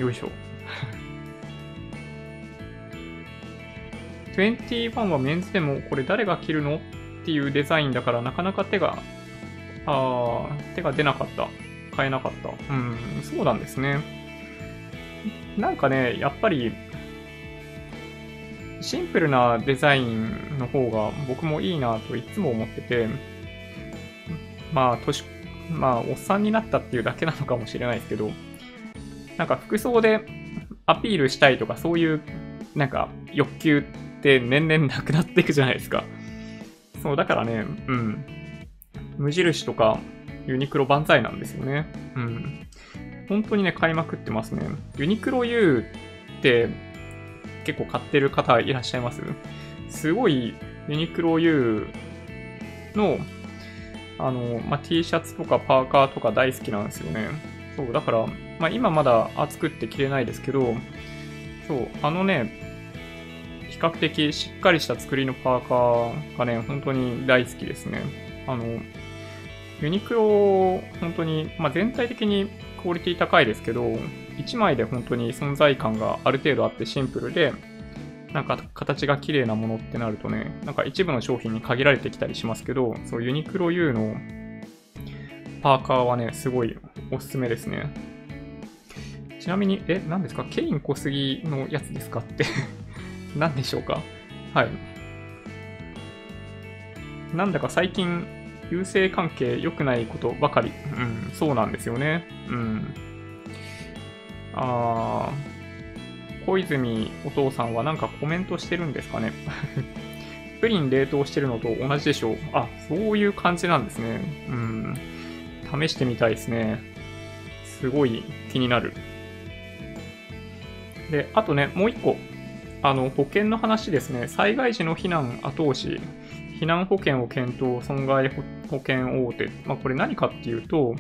よいしょ。21はメンズでもこれ誰が着るの？っていうデザインだからなかなか手が、あ手が出なかった。買えなかった。うん、そうなんですね。なんかね、やっぱり、シンプルなデザインの方が僕もいいなといつも思ってて、まあ、年、まあ、おっさんになったっていうだけなのかもしれないですけど、なんか服装でアピールしたいとかそういう、なんか欲求って年々なくなっていくじゃないですか。そう、だからね、うん。無印とかユニクロ万歳なんですよね。うん。本当にね、買いまくってますね。ユニクロ U って結構買ってる方いらっしゃいます？すごいユニクロ U のあの、まあ、T シャツとかパーカーとか大好きなんですよね。そう、だから、まあ、今まだ暑くって着れないですけど、そう、あのね、比較的しっかりした作りのパーカーがね、本当に大好きですね。あの、ユニクロ、本当に、まあ、全体的にクオリティ高いですけど、1枚で本当に存在感がある程度あってシンプルで、なんか形が綺麗なものってなるとね、なんか一部の商品に限られてきたりしますけど、そうユニクロ U のパーカーはね、すごいおすすめですね。ちなみに、え、何ですか？ケイン小杉のやつですか？って 何でしょうか？はい。なんだか最近優性関係良くないことばかり。うん、そうなんですよね。うん。あー、小泉お父さんはなんかコメントしてるんですかね？プリン冷凍してるのと同じでしょう。あ、そういう感じなんですね。うん。試してみたいですね。すごい気になる。で、あとね、もう一個。あの、保険の話ですね。災害時の避難後押し。避難保険を検討、損害保険大手。まあ、これ何かっていうと、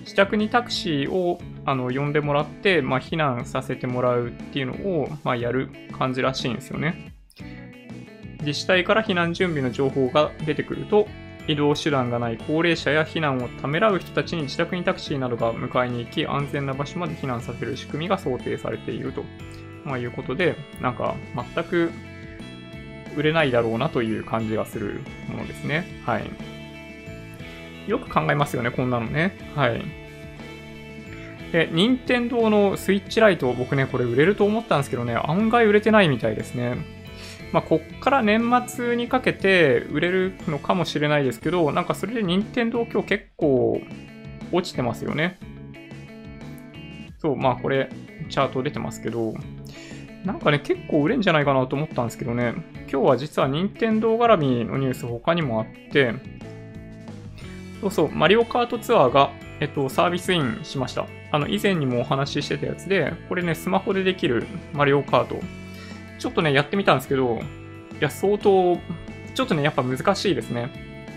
自宅にタクシーをあの呼んでもらって、まあ、避難させてもらうっていうのを、まあ、やる感じらしいんですよね。自治体から避難準備の情報が出てくると、移動手段がない高齢者や避難をためらう人たちに自宅にタクシーなどが迎えに行き、安全な場所まで避難させる仕組みが想定されていると、まあ、いうことで、なんか全く売れないだろうなという感じがするものですね。はい。よく考えますよね、こんなのね。はい。で、任天堂のスイッチライト、僕ね、これ売れると思ったんですけどね、案外売れてないみたいですね。まあ、こっから年末にかけて売れるのかもしれないですけど、なんかそれで任天堂今日結構落ちてますよね。そう、まあこれ、チャート出てますけど、なんかね、結構売れんじゃないかなと思ったんですけどね、今日は実は任天堂絡みのニュース他にもあって、そうそう、マリオカートツアーが、えっと、サービスインしました。あの、以前にもお話ししてたやつで、これね、スマホでできるマリオカート。ちょっとね、やってみたんですけど、いや、相当、ちょっとね、やっぱ難しいですね。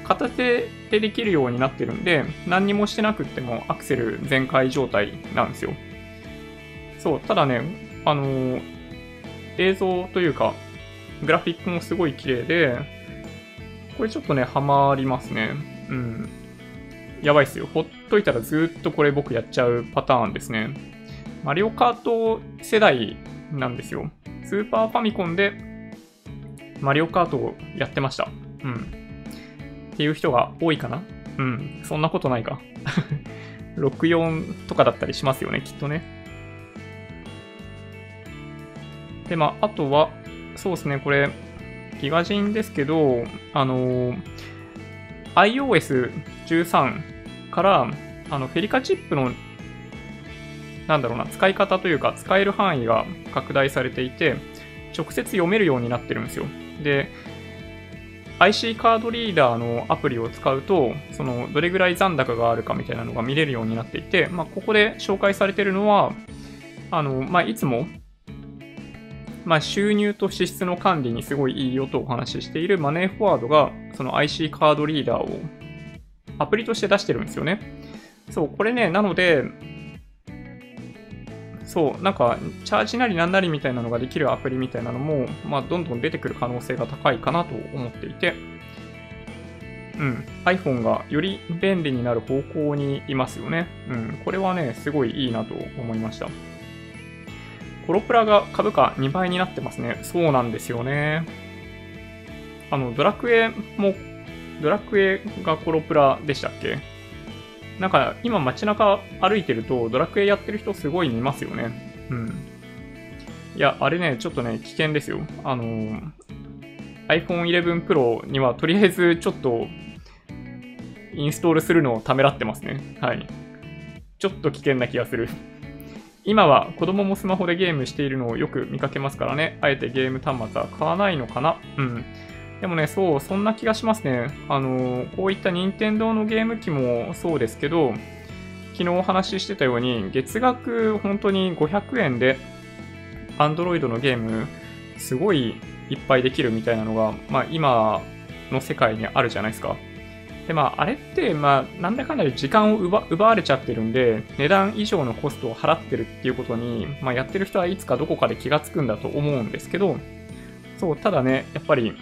片手でできるようになってるんで、何にもしてなくってもアクセル全開状態なんですよ。そう、ただね、あのー、映像というか、グラフィックもすごい綺麗で、これちょっとね、ハマりますね。うん。やばいっすよ。ほっといたらずっとこれ僕やっちゃうパターンですね。マリオカート世代なんですよ。スーパーファミコンでマリオカートをやってました。うん。っていう人が多いかなうん。そんなことないか。64とかだったりしますよね、きっとね。で、まあ、あとは、そうですね、これ、ギガジンですけど、あの iOS13 から、あの、フェリカチップの、なんだろうな、使い方というか、使える範囲が拡大されていて、直接読めるようになってるんですよ。で、IC カードリーダーのアプリを使うと、その、どれぐらい残高があるかみたいなのが見れるようになっていて、まあ、ここで紹介されてるのは、あの、まあ、いつも、まあ、収入と支出の管理にすごいいいよとお話ししているマネーフォワードが、その IC カードリーダーをアプリとして出してるんですよね。そう、これね、なので、そう、なんか、チャージなりなんなりみたいなのができるアプリみたいなのも、まあ、どんどん出てくる可能性が高いかなと思っていて、うん、iPhone がより便利になる方向にいますよね。うん、これはね、すごいいいなと思いました。コロプラが株価2倍になってますね。そうなんですよね。あの、ドラクエも、ドラクエがコロプラでしたっけ？なんか今街中歩いてるとドラクエやってる人すごい見ますよね。うん。いや、あれね、ちょっとね、危険ですよ。あのー、iPhone 11 Pro にはとりあえずちょっとインストールするのをためらってますね。はい。ちょっと危険な気がする。今は子供もスマホでゲームしているのをよく見かけますからね。あえてゲーム端末は買わないのかな。うん。でもね、そう、そんな気がしますね。あの、こういった任天堂のゲーム機もそうですけど、昨日お話ししてたように、月額本当に500円で、Android のゲーム、すごいいっぱいできるみたいなのが、まあ今の世界にあるじゃないですか。で、まああれって、まあなんだかんだで時間を奪われちゃってるんで、値段以上のコストを払ってるっていうことに、まあやってる人はいつかどこかで気がつくんだと思うんですけど、そう、ただね、やっぱり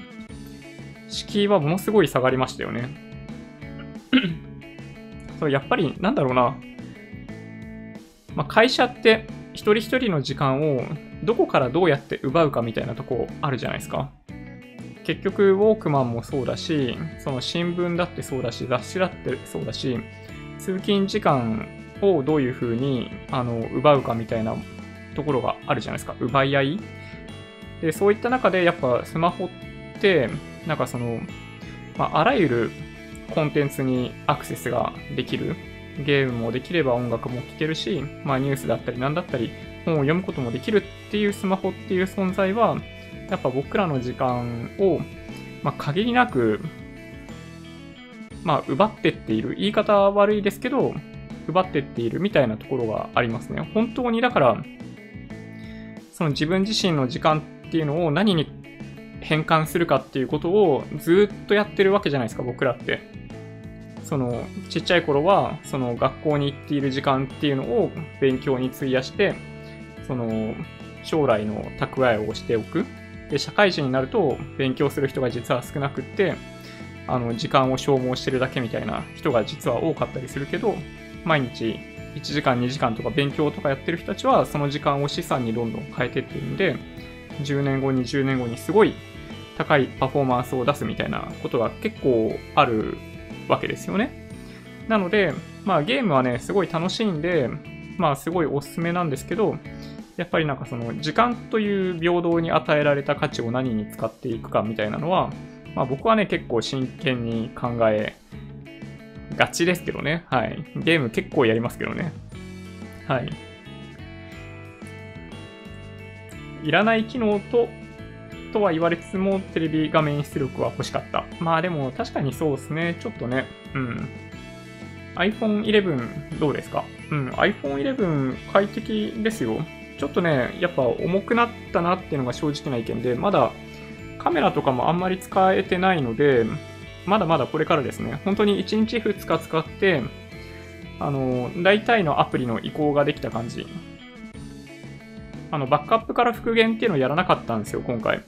敷居はものすごい下がりましたよね。そう、やっぱり、なんだろうな。まあ、会社って一人一人の時間をどこからどうやって奪うかみたいなとこあるじゃないですか。結局、ウォークマンもそうだし、その新聞だってそうだし、雑誌だってそうだし、通勤時間をどういうふうにあの奪うかみたいなところがあるじゃないですか。奪い合いで、そういった中でやっぱスマホって、なんかその、まあ、あらゆるコンテンツにアクセスができる。ゲームもできれば音楽も聴けるし、まあニュースだったり何だったり本を読むこともできるっていうスマホっていう存在は、やっぱ僕らの時間を、まあ、限りなく、まあ、奪ってっている。言い方は悪いですけど、奪ってっているみたいなところがありますね。本当にだから、その自分自身の時間っていうのを何に変換するかっていうことをずっとやってるわけじゃないですか、僕らって。その、ちっちゃい頃は、その学校に行っている時間っていうのを勉強に費やして、その、将来の蓄えをしておく。で、社会人になると勉強する人が実は少なくって、あの、時間を消耗してるだけみたいな人が実は多かったりするけど、毎日1時間2時間とか勉強とかやってる人たちは、その時間を資産にどんどん変えてってるんで、10年後、20年後にすごい高いパフォーマンスを出すみたいなことが結構あるわけですよね。なので、まあゲームはね、すごい楽しいんで、まあすごいおすすめなんですけど、やっぱりなんかその時間という平等に与えられた価値を何に使っていくかみたいなのは、まあ僕はね、結構真剣に考えがちですけどね。はい。ゲーム結構やりますけどね。はい。いらない機能ととは言われつつも、テレビ画面出力は欲しかった。まあでも確かにそうですね。ちょっとね、うん。iPhone 11どうですか？うん、iPhone 11快適ですよ。ちょっとね、やっぱ重くなったなっていうのが正直な意見で、まだカメラとかもあんまり使えてないので、まだまだこれからですね。本当に1日2日使って、あの、大体のアプリの移行ができた感じ。あの、バックアップから復元っていうのをやらなかったんですよ、今回。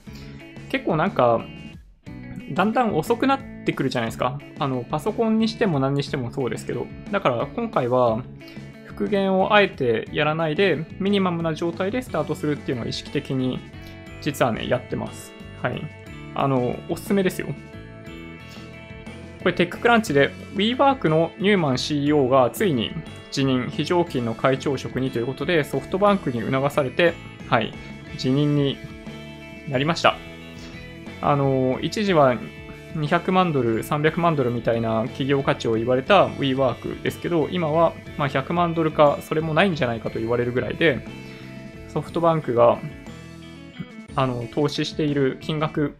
結構なんか、だんだん遅くなってくるじゃないですか。あの、パソコンにしても何にしてもそうですけど。だから今回は、復元をあえてやらないで、ミニマムな状態でスタートするっていうのを意識的に、実はね、やってます。はい。あの、おすすめですよ。これ、テッククランチで WeWork のニューマン CEO がついに辞任、非常勤の会長職にということで、ソフトバンクに促されて、はい、辞任になりました。あの、一時は200万ドル、300万ドルみたいな企業価値を言われた WeWork ですけど、今はま100万ドルか、それもないんじゃないかと言われるぐらいで、ソフトバンクがあの投資している金額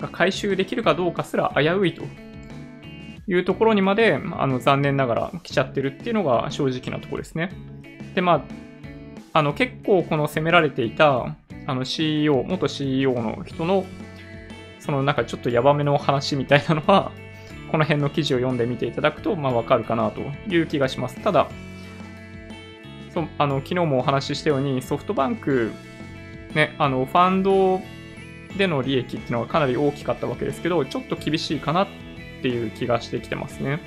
が回収できるかどうかすら危ういというところにまであの残念ながら来ちゃってるっていうのが正直なところですね。で、まあ、あの結構この責められていたあの CEO、元 CEO の人のそのなんかちょっとヤバめの話みたいなのは、この辺の記事を読んでみていただくと、まあわかるかなという気がします。ただ、そあの昨日もお話ししたように、ソフトバンク、ね、あのファンドでの利益っていうのはかなり大きかったわけですけど、ちょっと厳しいかなっていう気がしてきてますね。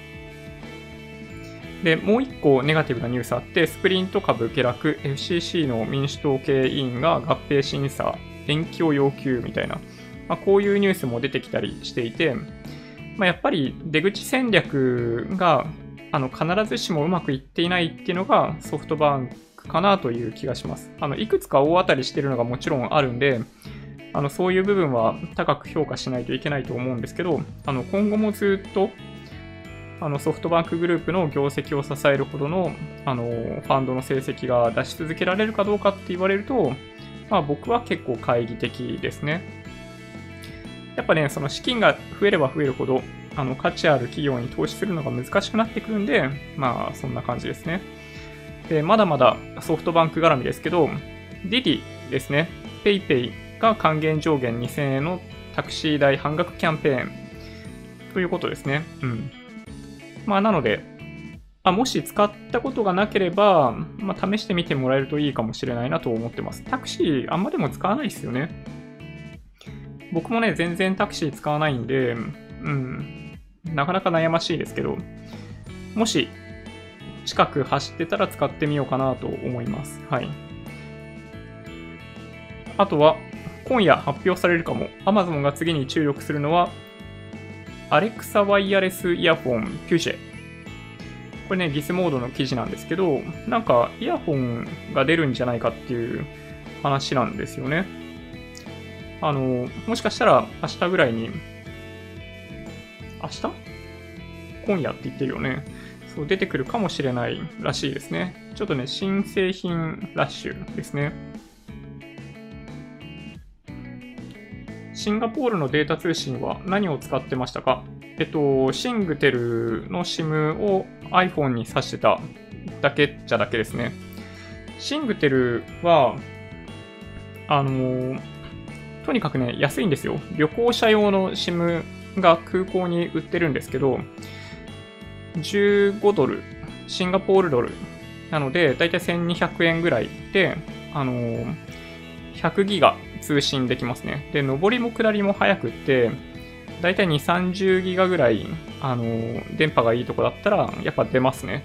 で、もう一個ネガティブなニュースあって、スプリント株下落、FCC の民主党系委員が合併審査延期を要求みたいな、まあ、こういうニュースも出てきたりしていて、まあ、やっぱり出口戦略があの必ずしもうまくいっていないっていうのがソフトバンクかなという気がします。あのいくつか大当たりしてるのがもちろんあるんで、あのそういう部分は高く評価しないといけないと思うんですけど、あの今後もずっとあのソフトバンクグループの業績を支えるほどのあのファンドの成績が出し続けられるかどうかって言われると、まあ、僕は結構懐疑的ですね。やっぱね、その資金が増えれば増えるほど、あの価値ある企業に投資するのが難しくなってくるんで、まあそんな感じですね。で、まだまだソフトバンク絡みですけど、ディディですね。PayPay が還元上限2000円のタクシー代半額キャンペーンということですね。うん。まあ、なので、あもし使ったことがなければ、まあ、試してみてもらえるといいかもしれないなと思ってます。タクシーあんまでも使わないですよね。僕もね、全然タクシー使わないんで、うん、なかなか悩ましいですけど、もし近く走ってたら使ってみようかなと思います。はい。あとは、今夜発表されるかも。Amazon が次に注力するのは、Alexa ワイヤレスイヤホンピュジェ。これね、ギスモードの記事なんですけど、なんかイヤホンが出るんじゃないかっていう話なんですよね。あの、もしかしたら明日ぐらいに、明日？今夜って言ってるよね。そう、出てくるかもしれないらしいですね。ちょっとね、新製品ラッシュですね。シンガポールのデータ通信は何を使ってましたか？えっと、シングテルの SIM を iPhone に挿してただけじゃだけですね。シングテルは、あの、とにかくね、安いんですよ。旅行者用の SIM が空港に売ってるんですけど、15ドル、シンガポールドルなので、だいたい1200円ぐらいで、あの100ギガ通信できますね。で、上りも下りも速くって、だいたい2、30ギガぐらい、あの、電波がいいとこだったら、やっぱ出ますね。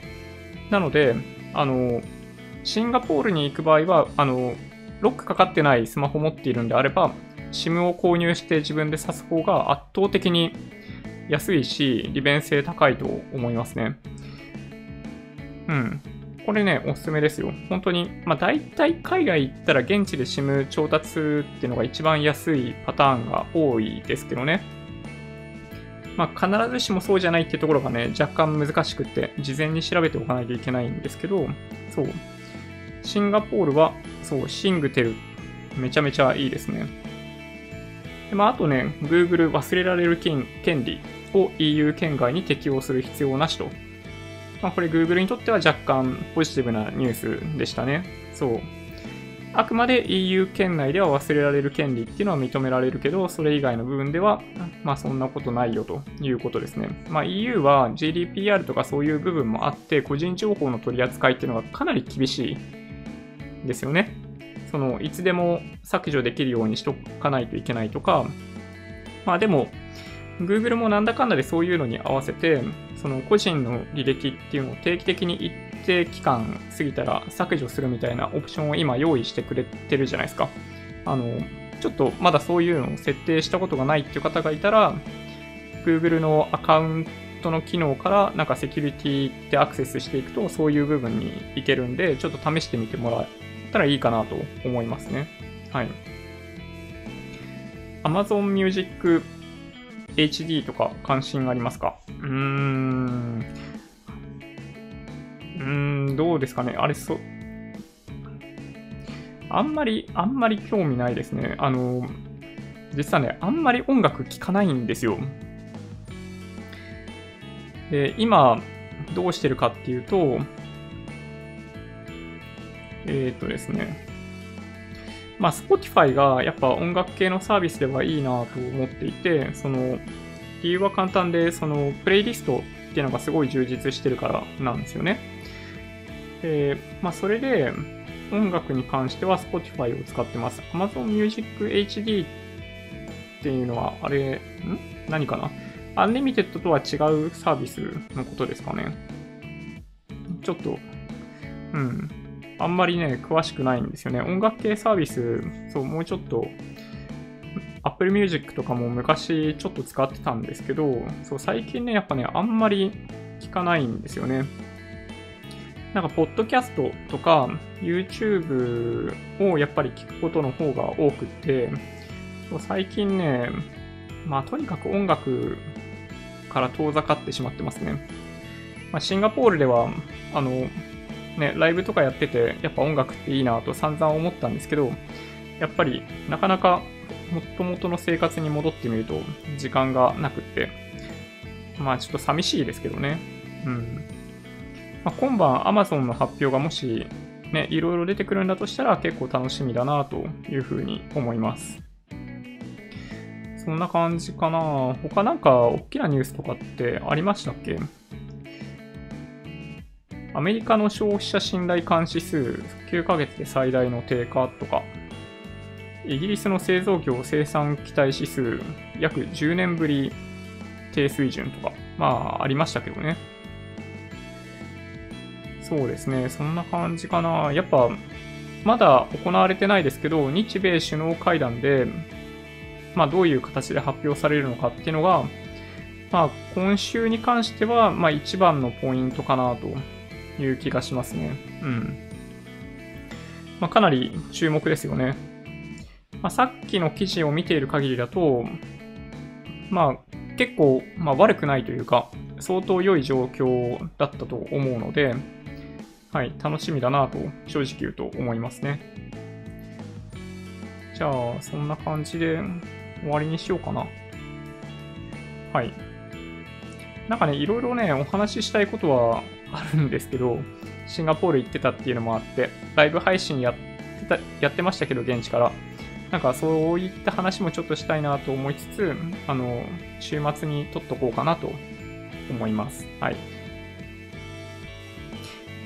なので、あの、シンガポールに行く場合は、あの、ロックかかってないスマホ持っているんであれば、SIM を購入して自分で挿す方が圧倒的に安いし、利便性高いと思いますね。うん。これね、おすすめですよ。本当に、まあ大体海外行ったら現地で SIM 調達っていうのが一番安いパターンが多いですけどね。まあ必ずしもそうじゃないっていうところがね、若干難しくて、事前に調べておかないといけないんですけど、そう。シンガポールは、そう、シングテル、めちゃめちゃいいですね。でまあ、あとね、Google 忘れられる権利を EU 圏外に適用する必要なしとまあ、これ Google にとっては若干ポジティブなニュースでしたね。そう。あくまで EU 圏内では忘れられる権利っていうのは認められるけど、それ以外の部分では、まあそんなことないよということですね。まあ EU は GDPR とかそういう部分もあって、個人情報の取り扱いっていうのがかなり厳しいですよね。その、いつでも削除できるようにしとかないといけないとか、まあでも、Google もなんだかんだでそういうのに合わせて、その個人の履歴っていうのを定期的に一定期間過ぎたら削除するみたいなオプションを今用意してくれてるじゃないですか。あの、ちょっとまだそういうのを設定したことがないっていう方がいたら、Google のアカウントの機能からなんかセキュリティでアクセスしていくとそういう部分に行けるんで、ちょっと試してみてもらったらいいかなと思いますね。はい。Amazon Music HD とか関心ありますか？うーん。うーん、どうですかね？あれ、そ、あんまり、あんまり興味ないですね。あの、実はね、あんまり音楽聴かないんですよ。で、今、どうしてるかっていうと、えっ、ー、とですね、まあ、Spotify がやっぱ音楽系のサービスではいいなと思っていて、その、理由は簡単で、その、プレイリストっていうのがすごい充実してるからなんですよね。で、まあ、それで、音楽に関しては Spotify を使ってます。Amazon Music HD っていうのは、あれ、ん？何かな？ Unlimited とは違うサービスのことですかね。ちょっと、うん。あんまりね、詳しくないんですよね。音楽系サービス、そう、もうちょっと、Apple Music とかも昔ちょっと使ってたんですけど、そう、最近ね、やっぱね、あんまり聞かないんですよね。なんか、ポッドキャストとか、YouTube をやっぱり聞くことの方が多くて、そう最近ね、まあ、とにかく音楽から遠ざかってしまってますね。まあ、シンガポールでは、あの、ね、ライブとかやってて、やっぱ音楽っていいなと散々思ったんですけど、やっぱりなかなかもともとの生活に戻ってみると時間がなくって、まあちょっと寂しいですけどね。うん。まあ、今晩 Amazon の発表がもしね、いろいろ出てくるんだとしたら結構楽しみだなというふうに思います。そんな感じかな。他なんか大きなニュースとかってありましたっけ？アメリカの消費者信頼感指数9ヶ月で最大の低下とか、イギリスの製造業生産期待指数約10年ぶり低水準とか、まあありましたけどね。そうですね、そんな感じかな。やっぱ、まだ行われてないですけど、日米首脳会談で、まあどういう形で発表されるのかっていうのが、まあ今週に関しては、まあ一番のポイントかなという気がしますね。うん。まあかなり注目ですよね。まあ、さっきの記事を見ている限りだと、まあ結構、まあ、悪くないというか、相当良い状況だったと思うので、はい、楽しみだなと正直言うと思いますね。じゃあ、そんな感じで終わりにしようかな。はい。なんかね、いろいろね、お話ししたいことはあるんですけど、シンガポール行ってたっていうのもあって、ライブ配信やってた、やってましたけど、現地から。なんかそういった話もちょっとしたいなと思いつつ、あの、週末に撮っとこうかなと思います。はい。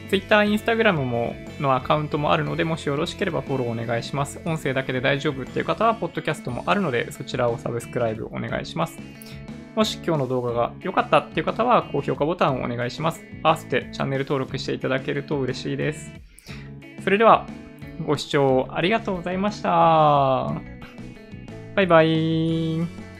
Twitter、Instagram ものアカウントもあるので、もしよろしければフォローお願いします。音声だけで大丈夫っていう方は、ポッドキャストもあるので、そちらをサブスクライブお願いします。もし今日の動画が良かったっていう方は、高評価ボタンをお願いします。合わせてチャンネル登録していただけると嬉しいです。それでは、ご視聴ありがとうございました。バイバイ。